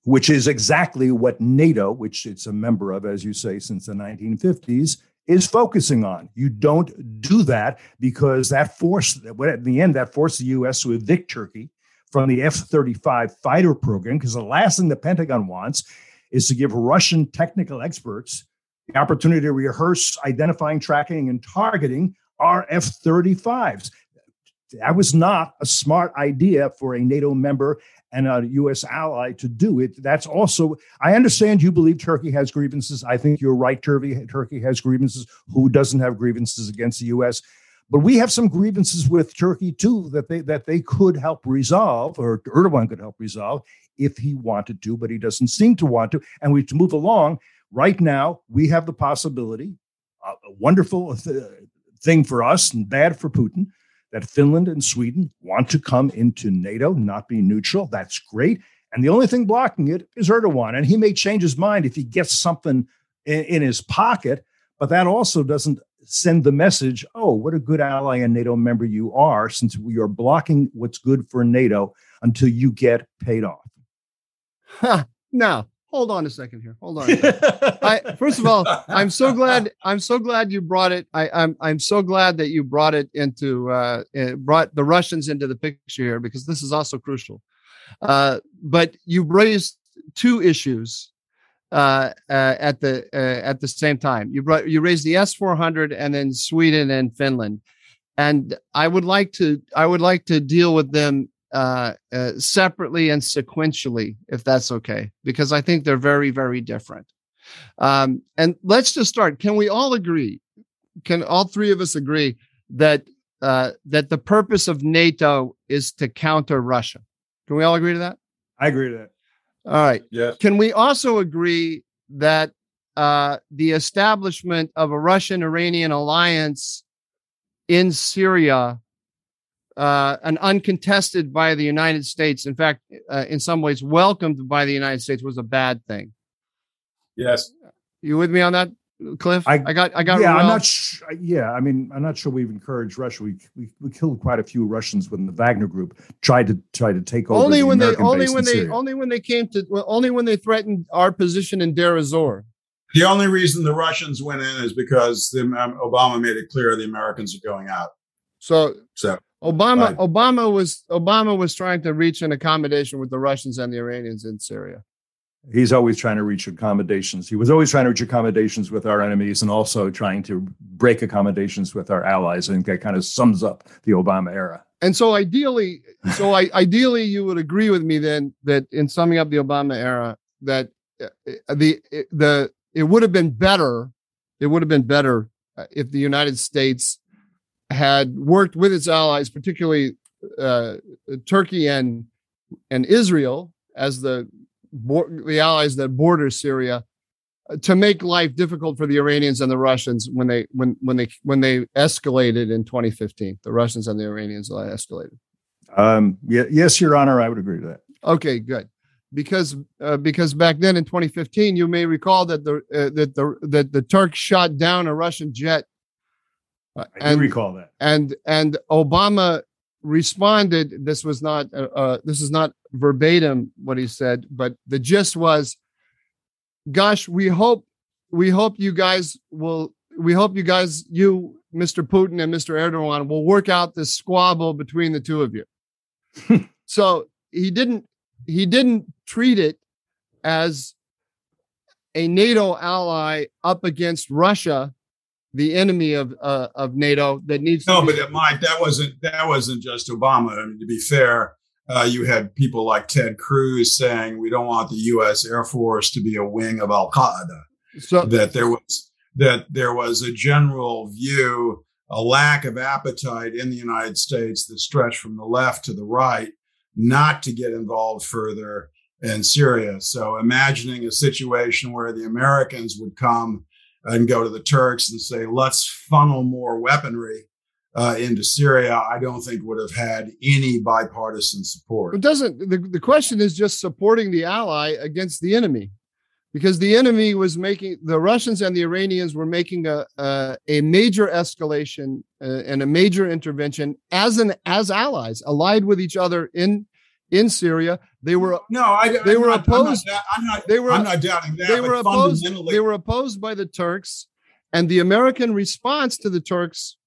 which is exactly what NATO, which it's a member of, as you say, since the 1950s, is focusing on. You don't do that because that forced, at the end, that forced the U.S. to evict Turkey from the F 35 fighter program because the last thing the Pentagon wants is to give Russian technical experts the opportunity to rehearse identifying, tracking, and targeting our F 35s. That was not a smart idea for a NATO member and a U.S. ally to do it. That's also, I understand you believe Turkey has grievances. I think you're right, Turkey, Turkey has grievances. Who doesn't have grievances against the U.S.? But we have some grievances with Turkey too that they that they could help resolve, or Erdogan could help resolve if he wanted to, but he doesn't seem to want to. And we to move along right now, we have the possibility, a wonderful th- thing for us and bad for Putin that Finland and Sweden want to come into NATO, not be neutral. That's great. And the only thing blocking it is Erdogan. And he may change his mind if he gets something in, in his pocket, but that also doesn't send the message oh, what a good ally and NATO member you are, since we are blocking what's good for NATO until you get paid off. Huh. Now, hold on a second here. Hold on. I, first of all, I'm so glad. I'm so glad you brought it. I, am I'm, I'm so glad that you brought it into uh, brought the Russians into the picture here because this is also crucial. Uh, but you raised two issues uh, uh, at the uh, at the same time. You brought you raised the S four hundred and then Sweden and Finland, and I would like to I would like to deal with them uh, uh, separately and sequentially, if that's okay, because I think they're very, very different. Um, and let's just start. Can we all agree? Can all three of us agree that uh, that the purpose of NATO is to counter Russia? Can we all agree to that? I agree to that. All right. Yeah. Can we also agree that uh, the establishment of a Russian Iranian alliance in Syria uh, and uncontested by the United States, in fact, uh, in some ways welcomed by the United States, was a bad thing. Yes. You with me on that, Cliff? I, I got, I got. Yeah, well. I'm not. Sh- yeah, I mean, I'm not sure we've encouraged Russia. We, we we killed quite a few Russians when the Wagner Group tried to try to take over. Only the when American they, only when they, Syria. only when they came to, well, only when they threatened our position in Deir ez-Zor. The only reason the Russians went in is because the, um, Obama made it clear the Americans are going out. So So Obama, Right. Obama was Obama was trying to reach an accommodation with the Russians and the Iranians in Syria. He's always trying to reach accommodations. He was always trying to reach accommodations with our enemies and also trying to break accommodations with our allies. I think that kind of sums up the Obama era. And so ideally, so I, ideally you would agree with me then that in summing up the Obama era, that uh, the the it would have been better, it would have been better uh, if the United States had worked with its allies, particularly uh, Turkey and and Israel as the the allies that border Syria, uh, to make life difficult for the Iranians and the Russians when they when when they when they escalated in 2015. The Russians and the Iranians escalated. Um, yeah, yes, Your Honor, I would agree to that. Okay, good. Because uh, because back then in 2015, you may recall that the uh, that the that the Turks shot down a Russian jet. Uh, I do recall that. and and Obama responded. This was not uh, uh, this is not verbatim what he said, but the gist was, "Gosh, we hope we hope you guys will we hope you guys you Mr. Putin and Mr. Erdogan will work out this squabble between the two of you." so he didn't he didn't treat it as a NATO ally up against Russia, the enemy of uh, of NATO that needs no, to be- but it, Mike, that wasn't that wasn't just Obama. I mean, to be fair, uh, you had people like Ted Cruz saying we don't want the U.S. Air Force to be a wing of Al Qaeda. so that there was that there was a general view, a lack of appetite in the United States that stretched from the left to the right, not to get involved further in Syria. So imagining a situation where the Americans would come and go to the Turks and say, let's funnel more weaponry uh, into Syria, I don't think would have had any bipartisan support. It doesn't. The, the question is just supporting the ally against the enemy, because the enemy was making the Russians and the Iranians were making a a, a major escalation uh, and a major intervention as an as allies, allied with each other in in Syria. They were No, I, They I'm were not- I'm not opposed- I'm not, they were- I'm not doubting that. they were opposed. They were opposed by the Turks, and the American response to the Turks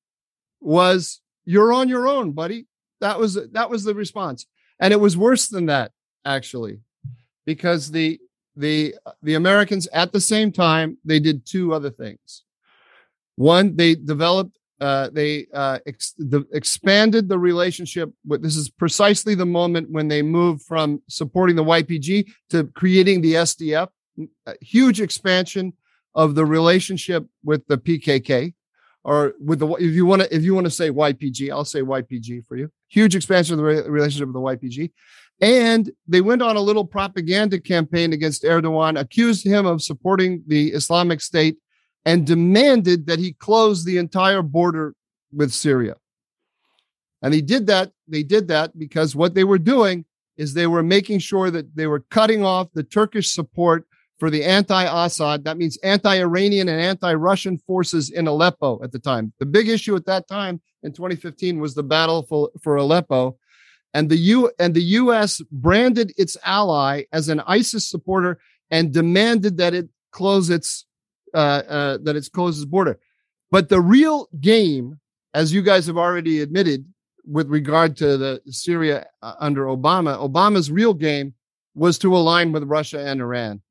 was, "You're on your own, buddy." That was that was the response, and it was worse than that actually, because the the the Americans at the same time they did two other things. One, they developed. Uh, they uh, ex- the, expanded the relationship. With, this is precisely the moment when they moved from supporting the YPG to creating the SDF a huge expansion of the relationship with the PKK, or with the if you want to if you want to say YPG, I'll say YPG for you. Huge expansion of the re- relationship with the YPG, and they went on a little propaganda campaign against Erdogan, accused him of supporting the Islamic State, and demanded that he close the entire border with Syria. And he did that. They did that because what they were doing is they were making sure that they were cutting off the Turkish support for the anti-Assad. That means anti-Iranian and anti-Russian forces in Aleppo at the time. The big issue at that time in 2015 was the battle for, for Aleppo. And the U and the US branded its ally as an ISIS supporter and demanded that it close its uh, uh, that it close its border. But the real game, as you guys have already admitted, with regard to the Syria uh, under Obama, Obama's real game was to align with Russia and Iran.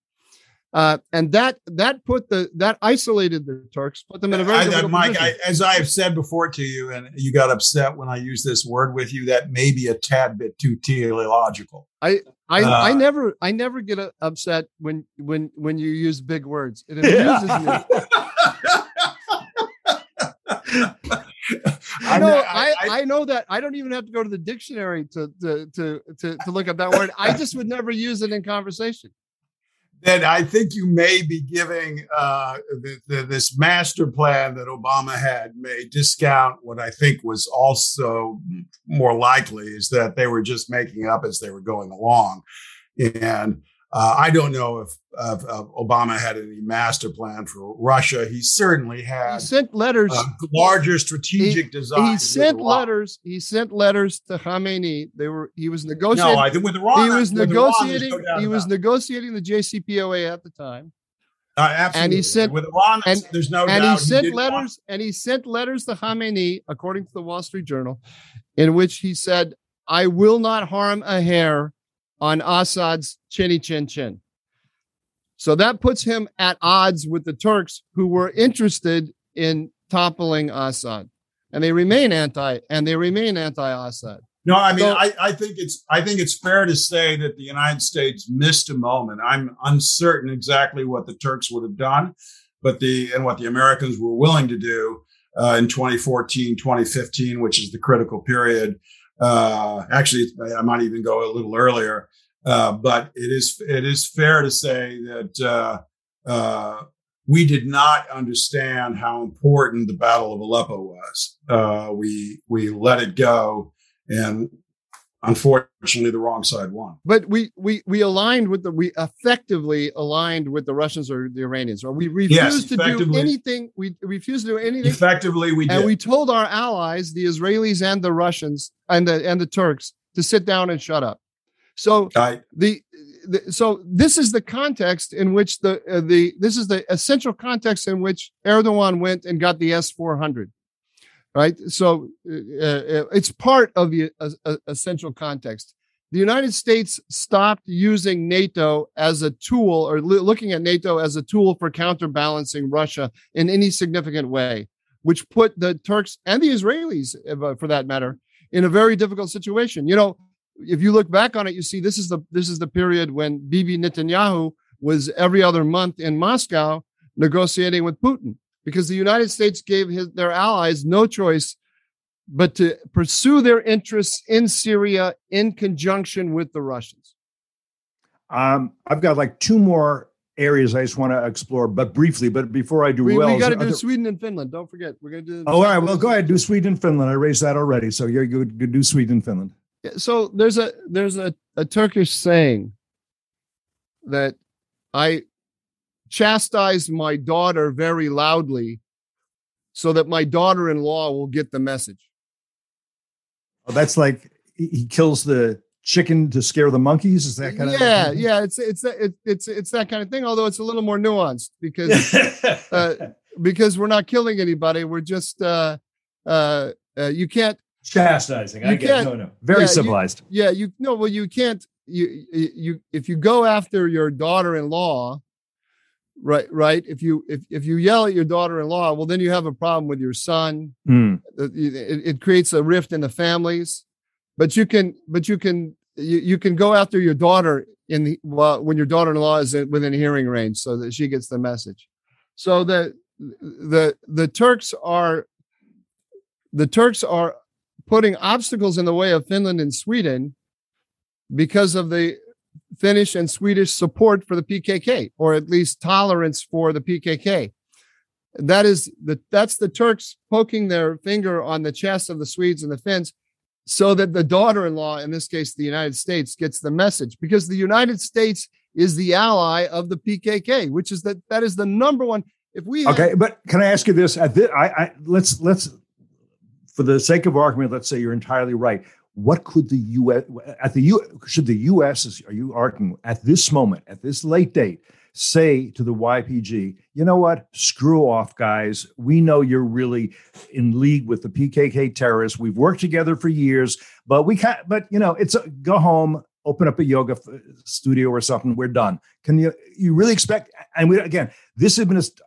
Uh, and that that put the that isolated the Turks, put them in a very I, Mike. I, as I have said before to you, and you got upset when I used this word with you. That may be a tad bit too teleological. I I, uh, I never I never get upset when when when you use big words. It amuses yeah. me. I know, I, I, I, know that I don't even have to go to the dictionary to, to to to to look up that word. I just would never use it in conversation. Then I think you may be giving uh, the, the, this master plan that Obama had may discount what I think was also more likely is that they were just making up as they were going along, and uh, I don't know if, if, if, Obama had any master plan for Russia. He certainly had. He sent letters. Uh, larger strategic he, design. He sent letters. He sent letters to Khamenei. They were. He was negotiating. No, I think with Iran. He was negotiating. Iran, he was negotiating the JCPOA at the time. Uh, absolutely. And he sent with Iran. And, there's no. And he sent he letters. Want- and he sent letters to Khamenei, according to the Wall Street Journal, in which he said, "I will not harm a hair." On Assad's chinny chin chin. So that puts him at odds with the Turks who were interested in toppling Assad. And they remain anti and they remain anti-Assad. No, I mean, so, I, I think it's I think it's fair to say that the United States missed a moment. I'm uncertain exactly what the Turks would have done, but the and what the Americans were willing to do uh, in 2014, 2015, which is the critical period uh, actually, I might even go a little earlier, uh, but it is it is fair to say that uh, uh, we did not understand how important the Battle of Aleppo was. Uh, we we let it go, and unfortunately the wrong side won. But we we we aligned with the we effectively aligned with the russians or the iranians or we refused yes, to do anything we refused to do anything. Effectively we did. and we told our allies the israelis and the russians and the and the turks to sit down and shut up. So I, the, the so this is the context in which the uh, the this is the essential context in which erdogan went and got the s400 right? So uh, uh, it's part of the uh, uh, essential context. The United States stopped using NATO as a tool or looking at NATO as a tool for counterbalancing Russia in any significant way, which put the Turks and the Israelis, uh, for that matter, in a very difficult situation. You know, if you look back on it, you see this is the this is the period when Bibi Netanyahu was every other month in Moscow negotiating with Putin because the United States gave his, their allies no choice but to pursue their interests in Syria in conjunction with the Russians. Um, I've got like two more areas I just want to explore, but briefly. But before I do, we, well, we got to do there... Sweden and Finland. Don't forget, we're going to do. Oh, all right. Well, go ahead. Do Sweden and Finland. I raised that already, so you're good. Good. Do Sweden and Finland. So there's a there's a, a Turkish saying that I chastise my daughter very loudly so that my daughter in law will get the message. Oh, that's like he kills the chicken to scare the monkeys. Is that kind yeah, of yeah, yeah? It's it's it's it's it's that kind of thing. Although it's a little more nuanced because uh, because we're not killing anybody. We're just uh, uh, uh you can't chastising. You I get no, no, very yeah, civilized. You, yeah, you no. Well, you can't. You you if you go after your daughter-in-law right right? If you if, if you yell at your daughter-in-law well then you have a problem with your son. Mm. it, it, creates a rift in the families. But you can but you can you, you can go after your daughter in the well, when your daughter-in-law is within hearing range so that she gets the message. So the the the turks are the turks are putting obstacles in the way of finland and sweden because of the Finnish and Swedish support for the PKK, or at least tolerance for the PKK. That is the that's the Turks poking their finger on the chest of the Swedes and the Finns so that the daughter-in-law, in this case the United States, gets the message because the United States is the ally of the PKK, which is that that is the number one. If we okay, but can I ask you this? This I, I let's let's for the sake of argument, let's say you're entirely right. What could the U.S. at the U. Should the U.S. are you arguing at this moment, at this late date? say to the YPG, you know what? Screw off, guys. We know you're really in league with the PKK terrorists. We've worked together for years, but we can't, but you know, it's a go home, open up a yoga studio or something. We're done. Can you, you really expect, and we, again, this administration,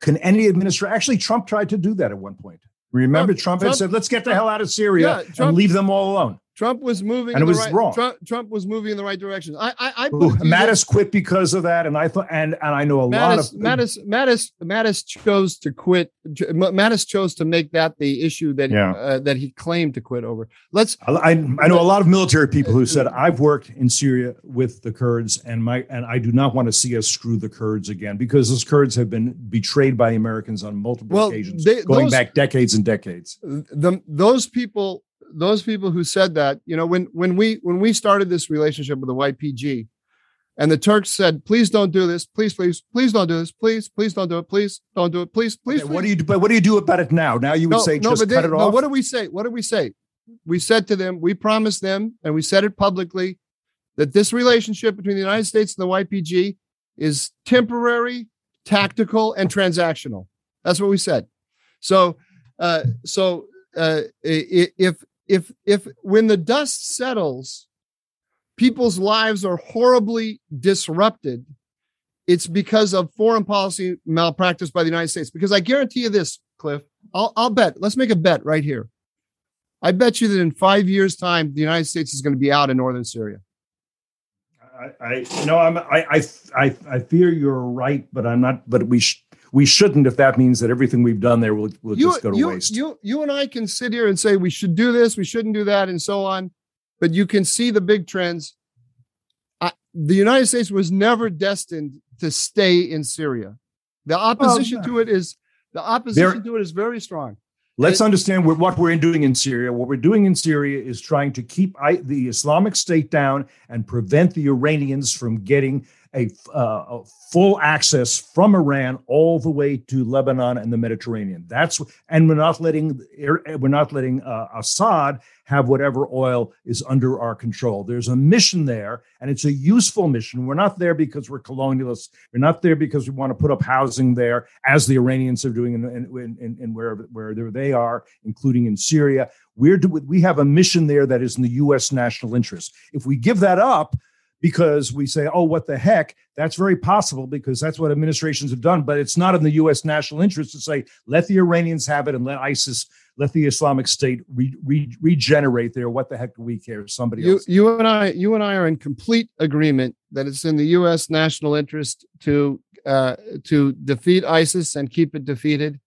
can any administration, actually, Trump tried to do that at one point. Remember, Trump, Trump had said, let's get the hell out of Syria yeah, Trump, and leave them all alone. Trump was moving, and it was right, wrong. Trump, Trump, was moving in the right direction. I, I, I Ooh, Mattis quit because of that, and I thought, and and I know a Mattis, lot of Mattis, Mattis, Mattis chose to quit. Mattis chose to make that the issue that yeah. uh, that he claimed to quit over. Let's. I, I, I know a lot of military people who said I've worked in Syria with the Kurds, and my and I do not want to see us screw the Kurds again because those Kurds have been betrayed by Americans on multiple well, occasions, they, going those, back decades and decades. The, those people those people who said that, you know, when when we when we started this relationship with the YPG, and the Turks said, "Please don't do this. Please, please, please don't do this. Please, please don't do it. Please don't do it. Please, please." Okay, what do you do? But what do you do about it now? Now you would no, say no, just cut they, it off. No, what do we say? What do we say? We said to them, we promised them, and we said it publicly, that this relationship between the United States and the YPG is temporary, tactical, and transactional. That's what we said. So, uh, so uh, if if if when the dust settles people's lives are horribly disrupted it's because of foreign policy malpractice by the united states because i guarantee you this cliff i'll, I'll bet let's make a bet right here i bet you that in five years time the united states is going to be out in northern syria I, I know I'm I, I I fear you're right, but I'm not. But we sh- we shouldn't if that means that everything we've done there will, will you, just go to you, waste. You, you and I can sit here and say we should do this, we shouldn't do that, and so on. But you can see the big trends. I, the United States was never destined to stay in Syria. The opposition well, to it is the opposition there, to it is very strong. Let's understand what we're doing in Syria. What we're doing in Syria is trying to keep the Islamic State down and prevent the Iranians from getting a, uh, a, full access from Iran all the way to Lebanon and the Mediterranean. That's and we're not letting we're not letting uh, Assad have whatever oil is under our control. There's a mission there, and it's a useful mission. We're not there because we're colonialists. We're not there because we want to put up housing there, as the Iranians are doing in, in, in, in wherever where they are, including in Syria. We're we have a mission there that is in the U.S. national interest. If we give that up, because we say, oh, what the heck? That's very possible because that's what administrations have done. But it's not in the U.S. national interest to say, let the Iranians have it and let ISIS, let the Islamic State re- re- regenerate there. What the heck do we care? Somebody you, else. You and I, you and I are in complete agreement that it's in the U.S. national interest to uh, to defeat ISIS and keep it defeated.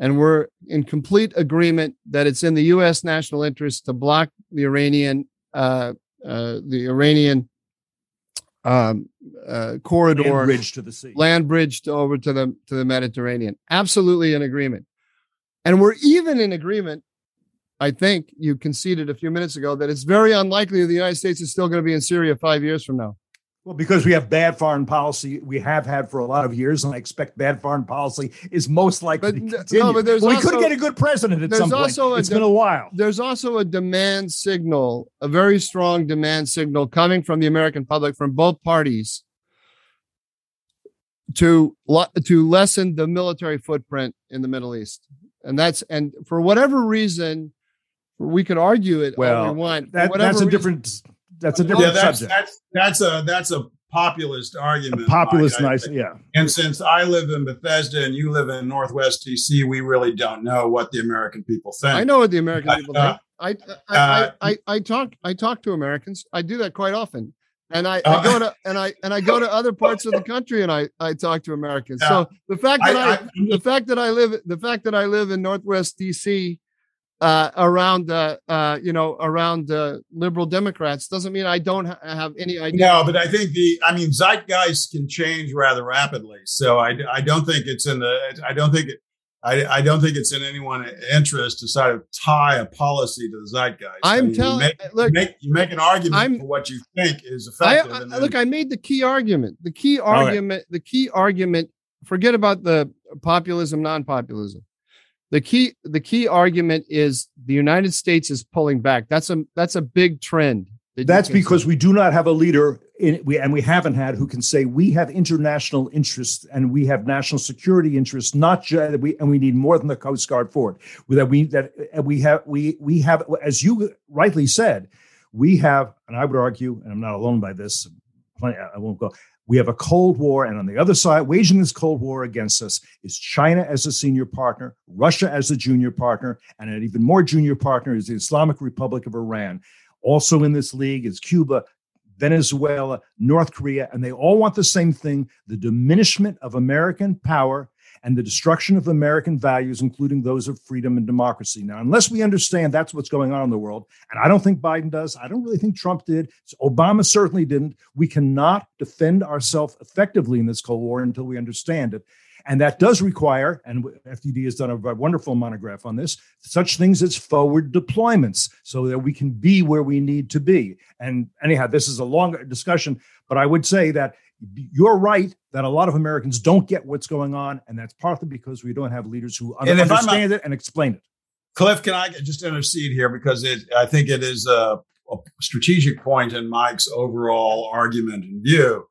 And we're in complete agreement that it's in the U.S. national interest to block the Iranian uh, uh, the Iranian um, uh, corridor, land bridge to the sea, land bridge to, over to the to the Mediterranean. Absolutely in agreement, and we're even in agreement. I think you conceded a few minutes ago that it's very unlikely the United States is still going to be in Syria five years from now. Well, because we have bad foreign policy, we have had for a lot of years, and I expect bad foreign policy is most likely but, to continue. No, but there's well, also, we could get a good president at some point. It's de- been a while. There's also a demand signal, a very strong demand signal coming from the American public from both parties to to lessen the military footprint in the Middle East, and that's and for whatever reason, we could argue it well, all we want. That, that's a reason, different that's a different yeah, that's, subject. That's that's a that's a populist argument. A populist, nice, yeah. And since I live in Bethesda and you live in Northwest DC, we really don't know what the American people think. I know what the American people uh, think. I I, uh, I, I I talk I talk to Americans. I do that quite often. And I, I, go uh, to and I and I go to other parts of the country and I, I talk to Americans. So the fact that I, I, the fact that I live the fact that I live in Northwest DC uh, around uh, uh, you know around uh, liberal Democrats doesn't mean I don't ha- have any idea. No, but I think the I mean zeitgeist can change rather rapidly. So I, I don't think it's in the I don't think it, I, I don't think it's in anyone's interest to sort of tie a policy to the zeitgeist. I'm I mean, telling you make, look, you make, you make an argument I'm- for what you think is I, effective. I- and then- look, I made the key argument. The key argument. The key argument. Forget about the populism, non-populism. The key. The key argument is the United States is pulling back. That's a that's a big trend. that That's because we do not have a leader in we and we haven't had who can say we have international interests and we have national security interests, not just we and we need more than the Coast Guard for it. That we that we have we we have as you rightly said, we have, and I would argue, and I'm not alone by this. plenty- I won't go. We have a Cold War, and on the other side, waging this Cold War against us is China as a senior partner, Russia as a junior partner, and an even more junior partner is the Islamic Republic of Iran. Also in this league is Cuba, Venezuela, North Korea, and they all want the same thing the diminishment of American power and the destruction of American values, including those of freedom and democracy. Now, unless we understand that's what's going on in the world, and I don't think Biden does, I don't really think Trump did, Obama certainly didn't, we cannot defend ourselves effectively in this Cold War until we understand it. And that does require, and FDD has done a wonderful monograph on this, such things as forward deployments so that we can be where we need to be. And anyhow, this is a longer discussion, but I would say that you're right that a lot of Americans don't get what's going on. And that's partly because we don't have leaders who And understand it and explain it. Cliff, can I just intercede here because it, I think it is a, a strategic point in Mike's overall argument and view,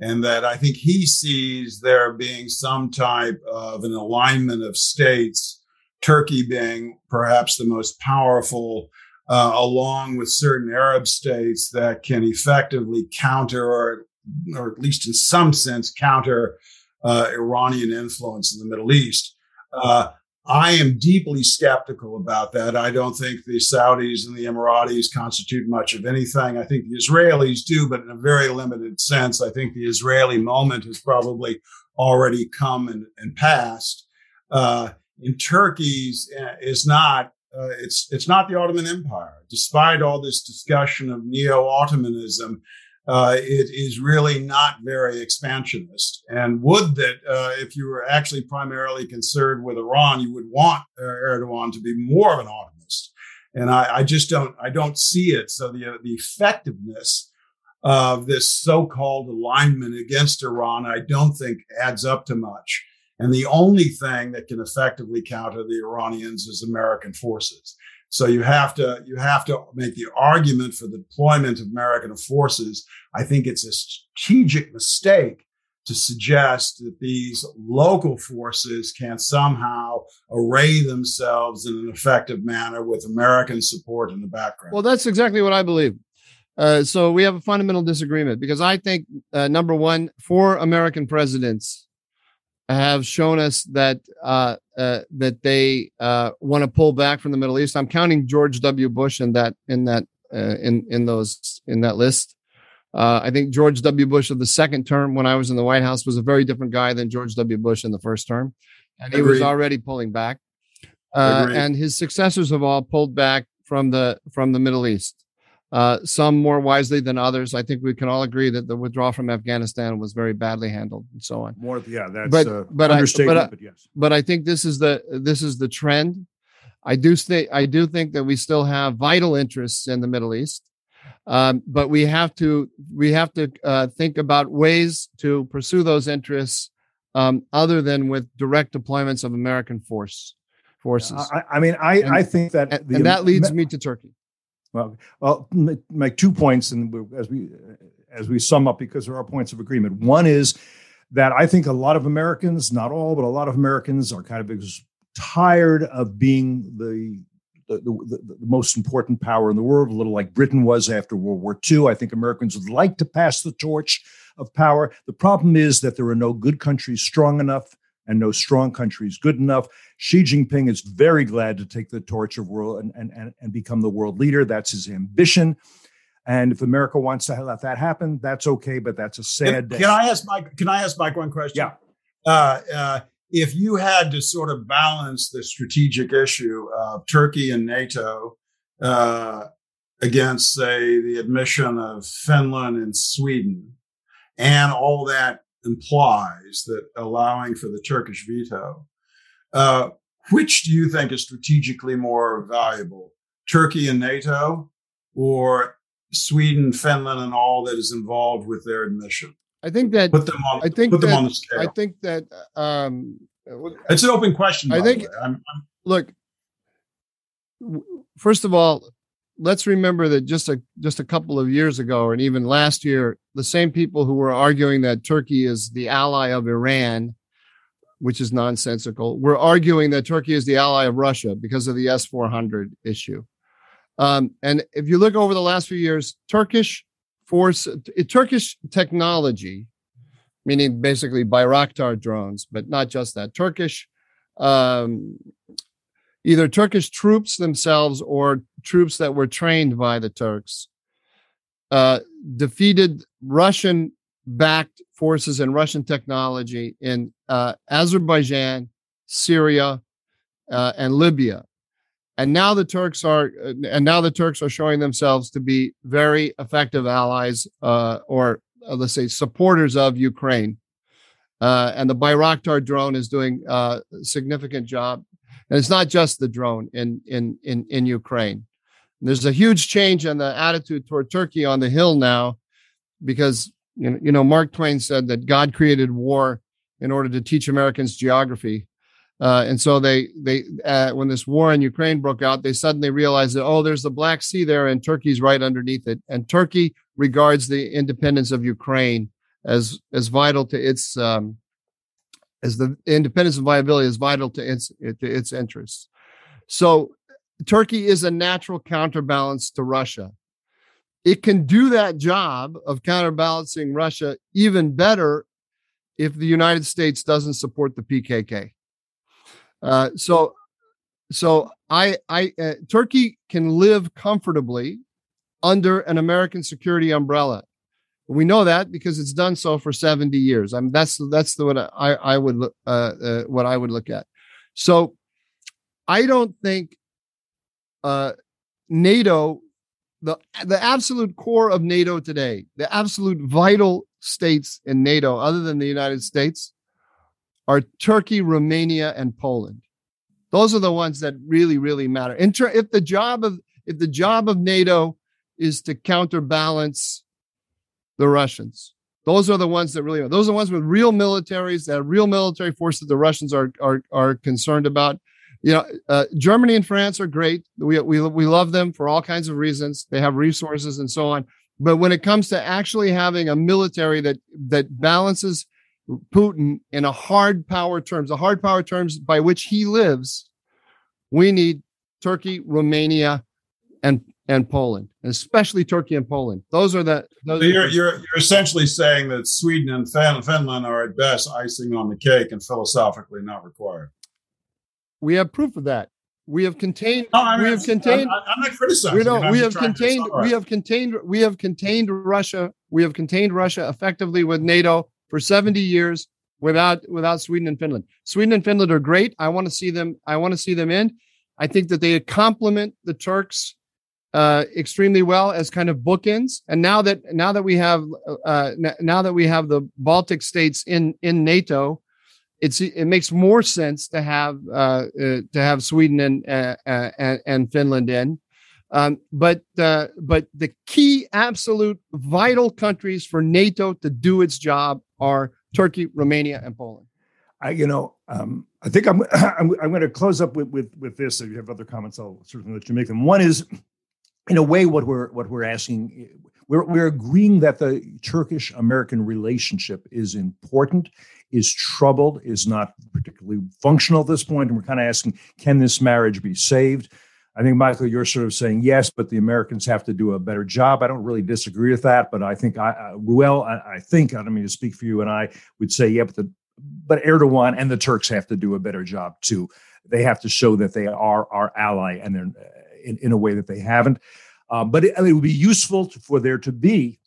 and that I think he sees there being some type of an alignment of states, Turkey being perhaps the most powerful, uh, along with certain Arab states that can effectively counter or, or at least in some sense counter uh, Iranian influence in the Middle East. Uh, I am deeply skeptical about that. I don't think the Saudis and the Emiratis constitute much of anything. I think the Israelis do, but in a very limited sense. I think the Israeli moment has probably already come and, and passed. Uh, in Turkey's uh, is not. Uh, it's it's not the Ottoman Empire, despite all this discussion of neo-Ottomanism. Uh, it is really not very expansionist. And would that uh, if you were actually primarily concerned with Iran, you would want uh, Erdogan to be more of an Ottomanist. And I, I just don't, I don't see it. So the the effectiveness of this so-called alignment against Iran, I don't think adds up to much. And the only thing that can effectively counter the Iranians is American forces. So you have to you have to make the argument for the deployment of American forces. I think it's a strategic mistake to suggest that these local forces can somehow array themselves in an effective manner with American support in the background. Well, that's exactly what I believe. Uh, so we have a fundamental disagreement because I think uh, number one, four American presidents have shown us that uh, uh, that they uh, want to pull back from the Middle East. I'm counting George W. Bush in that in that uh, in in those in that list. Uh, I think George W. Bush of the second term, when I was in the White House, was a very different guy than George W. Bush in the first term, and he was already pulling back. Uh, and his successors have all pulled back from the from the Middle East. Uh, some more wisely than others. I think we can all agree that the withdrawal from Afghanistan was very badly handled, and so on. More, yeah, that's But- uh, but I- understatement, but I- but yes. But I think this is the this is the trend. I do think I do think that we still have vital interests in the Middle East, um, but we have to we have to uh, think about ways to pursue those interests um, other than with direct deployments of American force forces, I, I mean, I, And- I think that and, the- and that leads me to Turkey. Well, make, make two points, and as we as we sum up, because there are points of agreement. One is that I think a lot of Americans, not all, but a lot of Americans, are kind of tired of being the the, the, the most important power in the world, a little like Britain was after World War II. I think Americans would like to pass the torch of power. The problem is that there are no good countries strong enough and no strong country is good enough. Xi Jinping is very glad to take the torch of world and, and, and, and become the world leader. That's his ambition. And if America wants to let that happen, that's okay, but that's a sad Can, day. can I ask Mike? Can I ask Mike one question? Yeah. Uh, uh, if you had to sort of balance the strategic issue of Turkey and NATO uh, against, say, the admission of Finland and Sweden, and all that implies that allowing for the Turkish veto, uh, which do you think is strategically more valuable, Turkey and NATO, or Sweden, Finland, and all that is involved with their admission? I think that put them on. I think put that, them on the scale. I think that um, it's an open question. I think. I'm, I'm, look, first of all, let's remember that just a just a couple of years ago, and even last year, the same people who were arguing that Turkey is the ally of Iran, which is nonsensical, were arguing that Turkey is the ally of Russia because of the S four hundred issue. Um, and if you look over the last few years, Turkish force, Turkish technology, meaning basically Bayraktar drones, but not just that, Turkish um, either Turkish troops themselves or troops that were trained by the Turks, uh, defeated Russian backed forces and Russian technology in uh, Azerbaijan, Syria, uh, and Libya. And now the Turks are, and now the Turks are showing themselves to be very effective allies, uh, or uh, let's say supporters of Ukraine. Uh, and the Bayraktar drone is doing a significant job and it's not just the drone in in in in Ukraine. There's a huge change in the attitude toward Turkey on the Hill now, because you know, you know Mark Twain said that God created war in order to teach Americans geography. Uh, and so they they uh, when this war in Ukraine broke out, they suddenly realized that oh, there's the Black Sea there, and Turkey's right underneath it. And Turkey regards the independence of Ukraine as as vital to its um, as the independence and viability is vital to its to its interests. So Turkey is a natural counterbalance to Russia. It can do that job of counterbalancing Russia even better if the United States doesn't support the PKK. Uh, so, so I, I, uh, Turkey can live comfortably under an American security umbrella. We know that because it's done so for 70 years. I mean, that's that's the what I I would uh, uh, what I would look at. So I don't think uh, NATO, the the absolute core of NATO today, the absolute vital states in NATO, other than the United States, are Turkey, Romania, and Poland. Those are the ones that really, really matter. Ter- if the job of if the job of NATO is to counterbalance the Russians. Those are the ones that really are. those are the ones with real militaries that real military forces the Russians are are are concerned about. You know, uh, Germany and France are great. We, we we love them for all kinds of reasons. They have resources and so on. But when it comes to actually having a military that that balances Putin in a hard power terms, the hard power terms by which he lives, we need Turkey, Romania, and and Poland, especially Turkey and Poland. Those are the. Those so you're, you're, you're essentially saying that Sweden and fin- Finland are at best icing on the cake and philosophically not required. We have proof of that. We have contained. No, I mean, we have contained. I'm, I'm, not criticizing. We, don't, we have contained. We have contained. We have contained Russia. We have contained Russia effectively with NATO for 70 years without without Sweden and Finland. Sweden and Finland are great. I want to see them. I want to see them in. I think that they complement the Turks uh, extremely well as kind of bookends. And now that now that we have uh, now that we have the Baltic states in in NATO, it's it makes more sense to have uh, uh to have Sweden and uh, uh, and, and Finland in. Um, but but the key, absolute, vital countries for NATO to do its job are Turkey, Romania, and Poland. I, you know, um, I think I'm, I'm, I'm going to close up with, with, with this. If you have other comments, I'll certainly let you make them. One is in a way, what we're what we're asking, we're we're agreeing that the Turkish American relationship is important, is troubled, is not particularly functional at this point, and we're kind of asking, can this marriage be saved? I think Michael, you're sort of saying yes, but the Americans have to do a better job. I don't really disagree with that, but I think I, uh, Reuel, I, I think I don't mean to speak for you, and I would say yeah, but the but Erdogan and the Turks have to do a better job too. They have to show that they are our ally and they're in, in a way that they haven't. Um, but it, I mean, it would be useful to, for there to be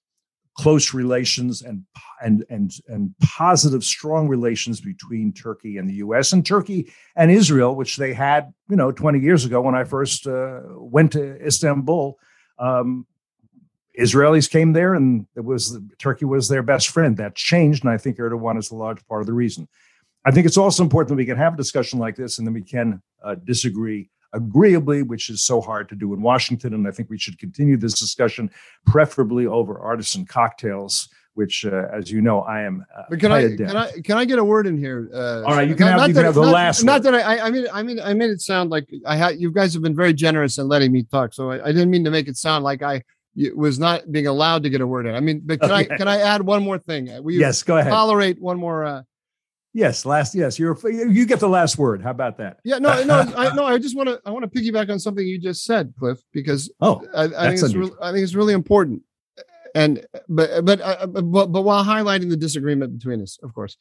close relations and and and and positive, strong relations between Turkey and the U.S. and Turkey and Israel, which they had, you know, 20 years ago when I first uh, went to Istanbul. Um, Israelis came there, and it was Turkey was their best friend. That changed, and I think Erdogan is a large part of the reason. I think it's also important that we can have a discussion like this, and then we can uh, disagree agreeably, which is so hard to do in Washington. And I think we should continue this discussion, preferably over artisan cocktails. Which, uh, as you know, I am. Uh, but can I, can I can I get a word in here? Uh, All right, you can not, have, you can have the not, last. Not word. that I, I mean, I mean, I made it sound like I had. You guys have been very generous in letting me talk, so I, I didn't mean to make it sound like I was not being allowed to get a word in. I mean, but can okay. I can I add one more thing? Will yes, go ahead. Tolerate one more. Yes, last. Yes, you're you get the last word. How about that? Yeah, no, no, I, no. I just want to I want to piggyback on something you just said, Cliff, because oh, I, I think it's re- I think it's really important. And but but, uh, but but while highlighting the disagreement between us, of course,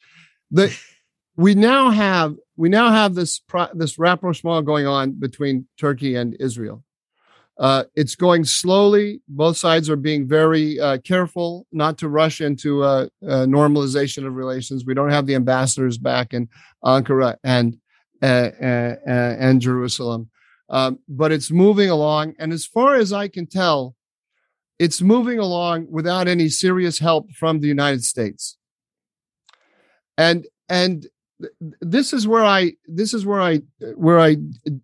the we now have we now have this pro, this rapprochement going on between Turkey and Israel uh, it's going slowly. Both sides are being very uh, careful not to rush into a, a, normalization of relations. We don't have the ambassadors back in Ankara and uh, uh, uh, and Jerusalem, um, but it's moving along. And as far as I can tell, it's moving along without any serious help from the United States. And and this is where I this is where I where I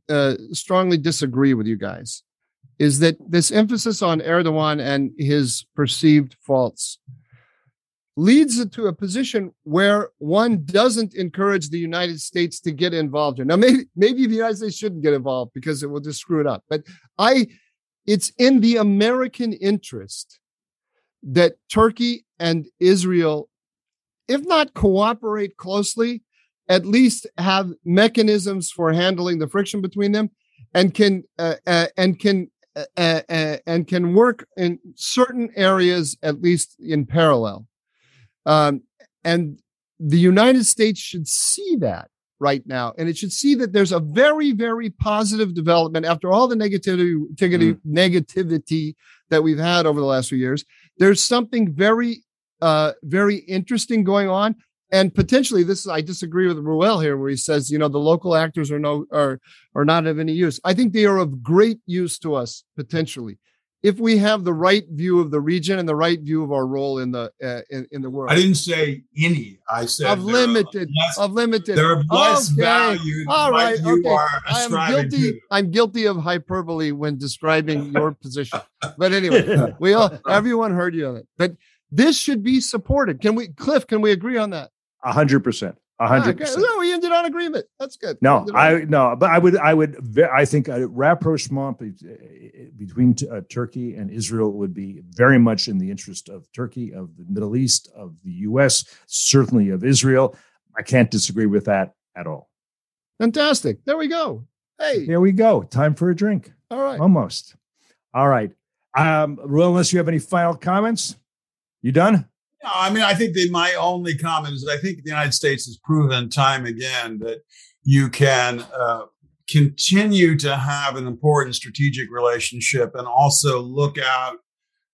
uh, strongly disagree with you guys is that this emphasis on Erdogan and his perceived faults leads it to a position where one doesn't encourage the United States to get involved. Now, maybe maybe the United States shouldn't get involved because it will just screw it up. But I, it's in the American interest that Turkey and Israel, if not cooperate closely, at least have mechanisms for handling the friction between them, and can uh, uh, and can and can work in certain areas, at least in parallel. Um, and the United States should see that right now. And it should see that there's a very, very positive development after all the negativity, mm. negativity that we've had over the last few years. There's something very, uh, very interesting going on and potentially this I disagree with Reuel here, where he says, you know, the local actors are no are are not of any use. I think they are of great use to us potentially if we have the right view of the region and the right view of our role in the uh, in, in, the world. I didn't say any. I said of limited. Less, of limited. They're less okay. valued. All right. Okay. I'm guilty. To. I'm guilty of hyperbole when describing your position. But anyway, we all everyone heard you on it. But this should be supported. Can we, Cliff? Can we agree on that? A hundred percent. A hundred percent. No, we ended on agreement. That's good. No, I no, but I would, I would, I think a rapprochement between uh, Turkey and Israel would be very much in the interest of Turkey, of the Middle East, of the U.S., certainly of Israel. I can't disagree with that at all. Fantastic. There we go. Hey, there we go. Time for a drink. All right. Almost. All right. Um, Reuel, unless you have any final comments, you done? No, I mean, I think my only comment is I think the United States has proven time again that you can uh, continue to have an important strategic relationship and also look out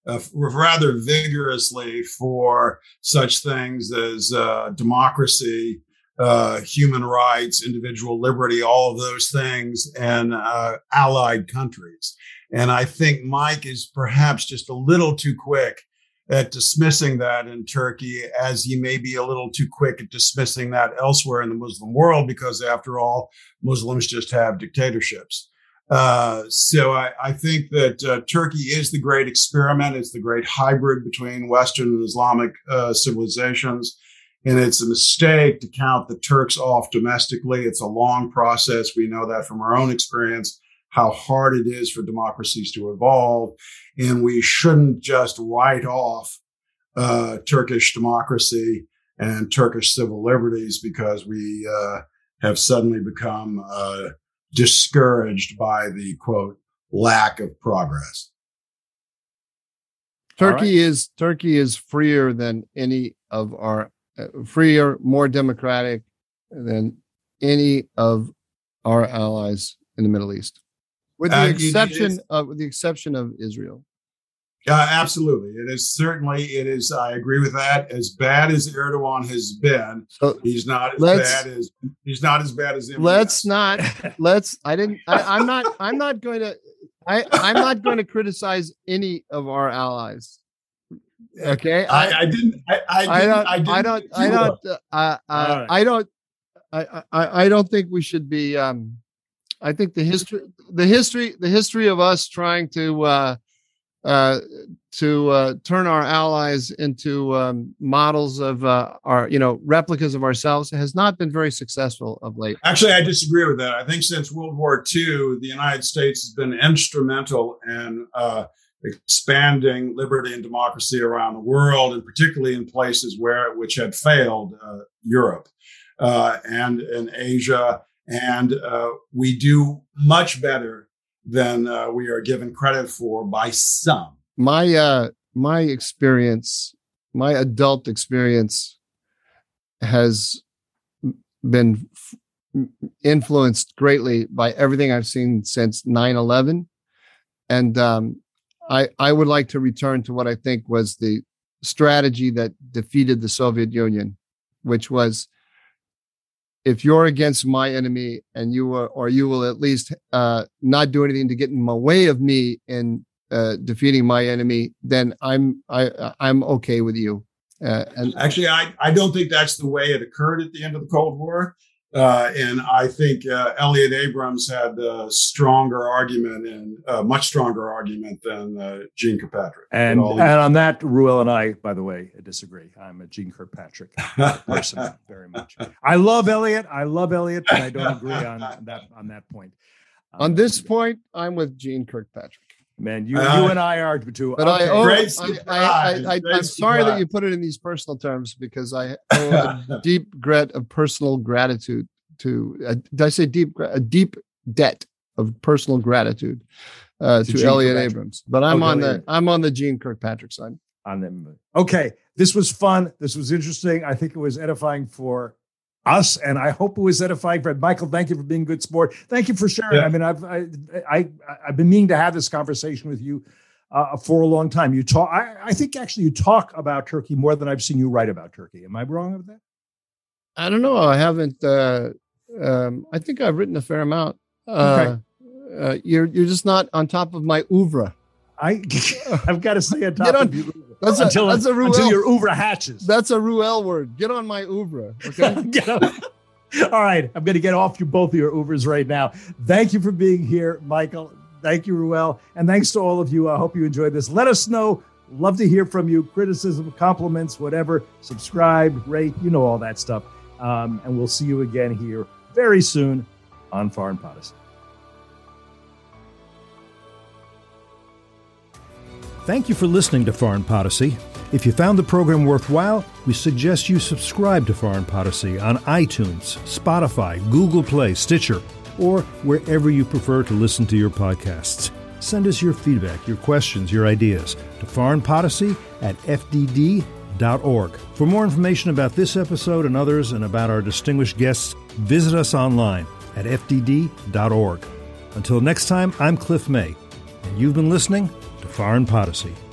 uh, rather vigorously for such things as uh, democracy, uh, human rights, individual liberty, all of those things, and uh, allied countries. And I think Mike is perhaps just a little too quick at dismissing that in Turkey, as he may be a little too quick at dismissing that elsewhere in the Muslim world, because after all, Muslims just have dictatorships. Uh, so I, I, think that uh, Turkey is the great experiment. It's the great hybrid between Western and Islamic uh, civilizations. And it's a mistake to count the Turks off domestically. It's a long process. We know that from our own experience how hard it is for democracies to evolve. And we shouldn't just write off uh, Turkish democracy and Turkish civil liberties because we uh, have suddenly become uh, discouraged by the quote lack of progress. Turkey right. is Turkey is freer than any of our uh, freer, more democratic than any of our allies in the Middle East with the uh, exception of with the exception of Israel. Yeah, absolutely. It is certainly. It is. I agree with that. As bad as Erdogan has been, so he's not as bad as he's not as bad as. MBS. Let's not. Let's. I didn't. I, I'm not. I'm not going to. I, I'm not going to criticize any of our allies. Okay, I, I didn't. I, I, didn't, I don't. I, didn't I don't. I don't. Uh, uh, right. I don't. I, I, I don't think we should be. Um, I think the history, the history, the history of us trying to uh, uh, to uh, turn our allies into um, models of uh, our, you know, replicas of ourselves has not been very successful of late. Actually, I disagree with that. I think since World War II, the United States has been instrumental in uh, expanding liberty and democracy around the world, and particularly in places where which had failed, uh, Europe uh, and in Asia. And we do much better than uh, we are given credit for by some. My uh, my experience, my adult experience, has been f- influenced greatly by everything I've seen since 9/11, and um, I I would like to return to what I think was the strategy that defeated the Soviet Union, which was if you're against my enemy and you are, or you will at least uh, not do anything to get in my way of me in uh, defeating my enemy, then I'm I I'm okay with you. Uh, and actually, I I don't think that's the way it occurred at the end of the Cold War. Uh, and I think uh, Elliott Abrams had a stronger argument and a much stronger argument than uh, Jeane Kirkpatrick. And and on that, Reuel and I, by the way, disagree. I'm a Jeane Kirkpatrick person very much. I love Elliott. I love Elliott, but I don't agree on that on that point. Um, on this point, I'm with Jeane Kirkpatrick. Man, you uh, you and I are too. But okay. I, owe, I, I, am sorry that you put it in these personal terms because I owe a deep regret of personal gratitude to. Uh, did I say deep? A deep debt of personal gratitude uh, to, to Elliott Abrams. But I'm okay, on the I'm on the Jeane Kirkpatrick side. On them. Okay, this was fun. This was interesting. I think it was edifying for us, and I hope it was edifying for Michael. Thank you for being good sport. Thank you for sharing. Yeah. I mean, I've I, I I've been meaning to have this conversation with you uh, for a long time. You talk. I, I think actually you talk about Turkey more than I've seen you write about Turkey. Am I wrong about that? I don't know. I haven't. Uh, um, I think I've written a fair amount. Uh, okay. Uh, you're you're just not on top of my oeuvre. I I've got to say on top Get on, of you. That's a, until, that's a Reuel, until your oeuvre hatches. That's a Reuel word. Get on my oeuvre. Okay. All right. I'm going to get off you both of your oeuvres right now. Thank you for being here, Michael. Thank you, Reuel. And thanks to all of you. I hope you enjoyed this. Let us know. Love to hear from you. Criticism, compliments, whatever. Subscribe, rate, you know all that stuff. Um, and we'll see you again here very soon on Foreign Podicy. Thank you for listening to Foreign Podicy. If you found the program worthwhile, we suggest you subscribe to Foreign Podicy on iTunes, Spotify, Google Play, Stitcher, or wherever you prefer to listen to your podcasts. Send us your feedback, your questions, your ideas to foreignpodicy at fdd.org. For more information about this episode and others and about our distinguished guests, visit us online at fdd.org. Until next time, I'm Cliff May, and you've been listening Foreign Podicy.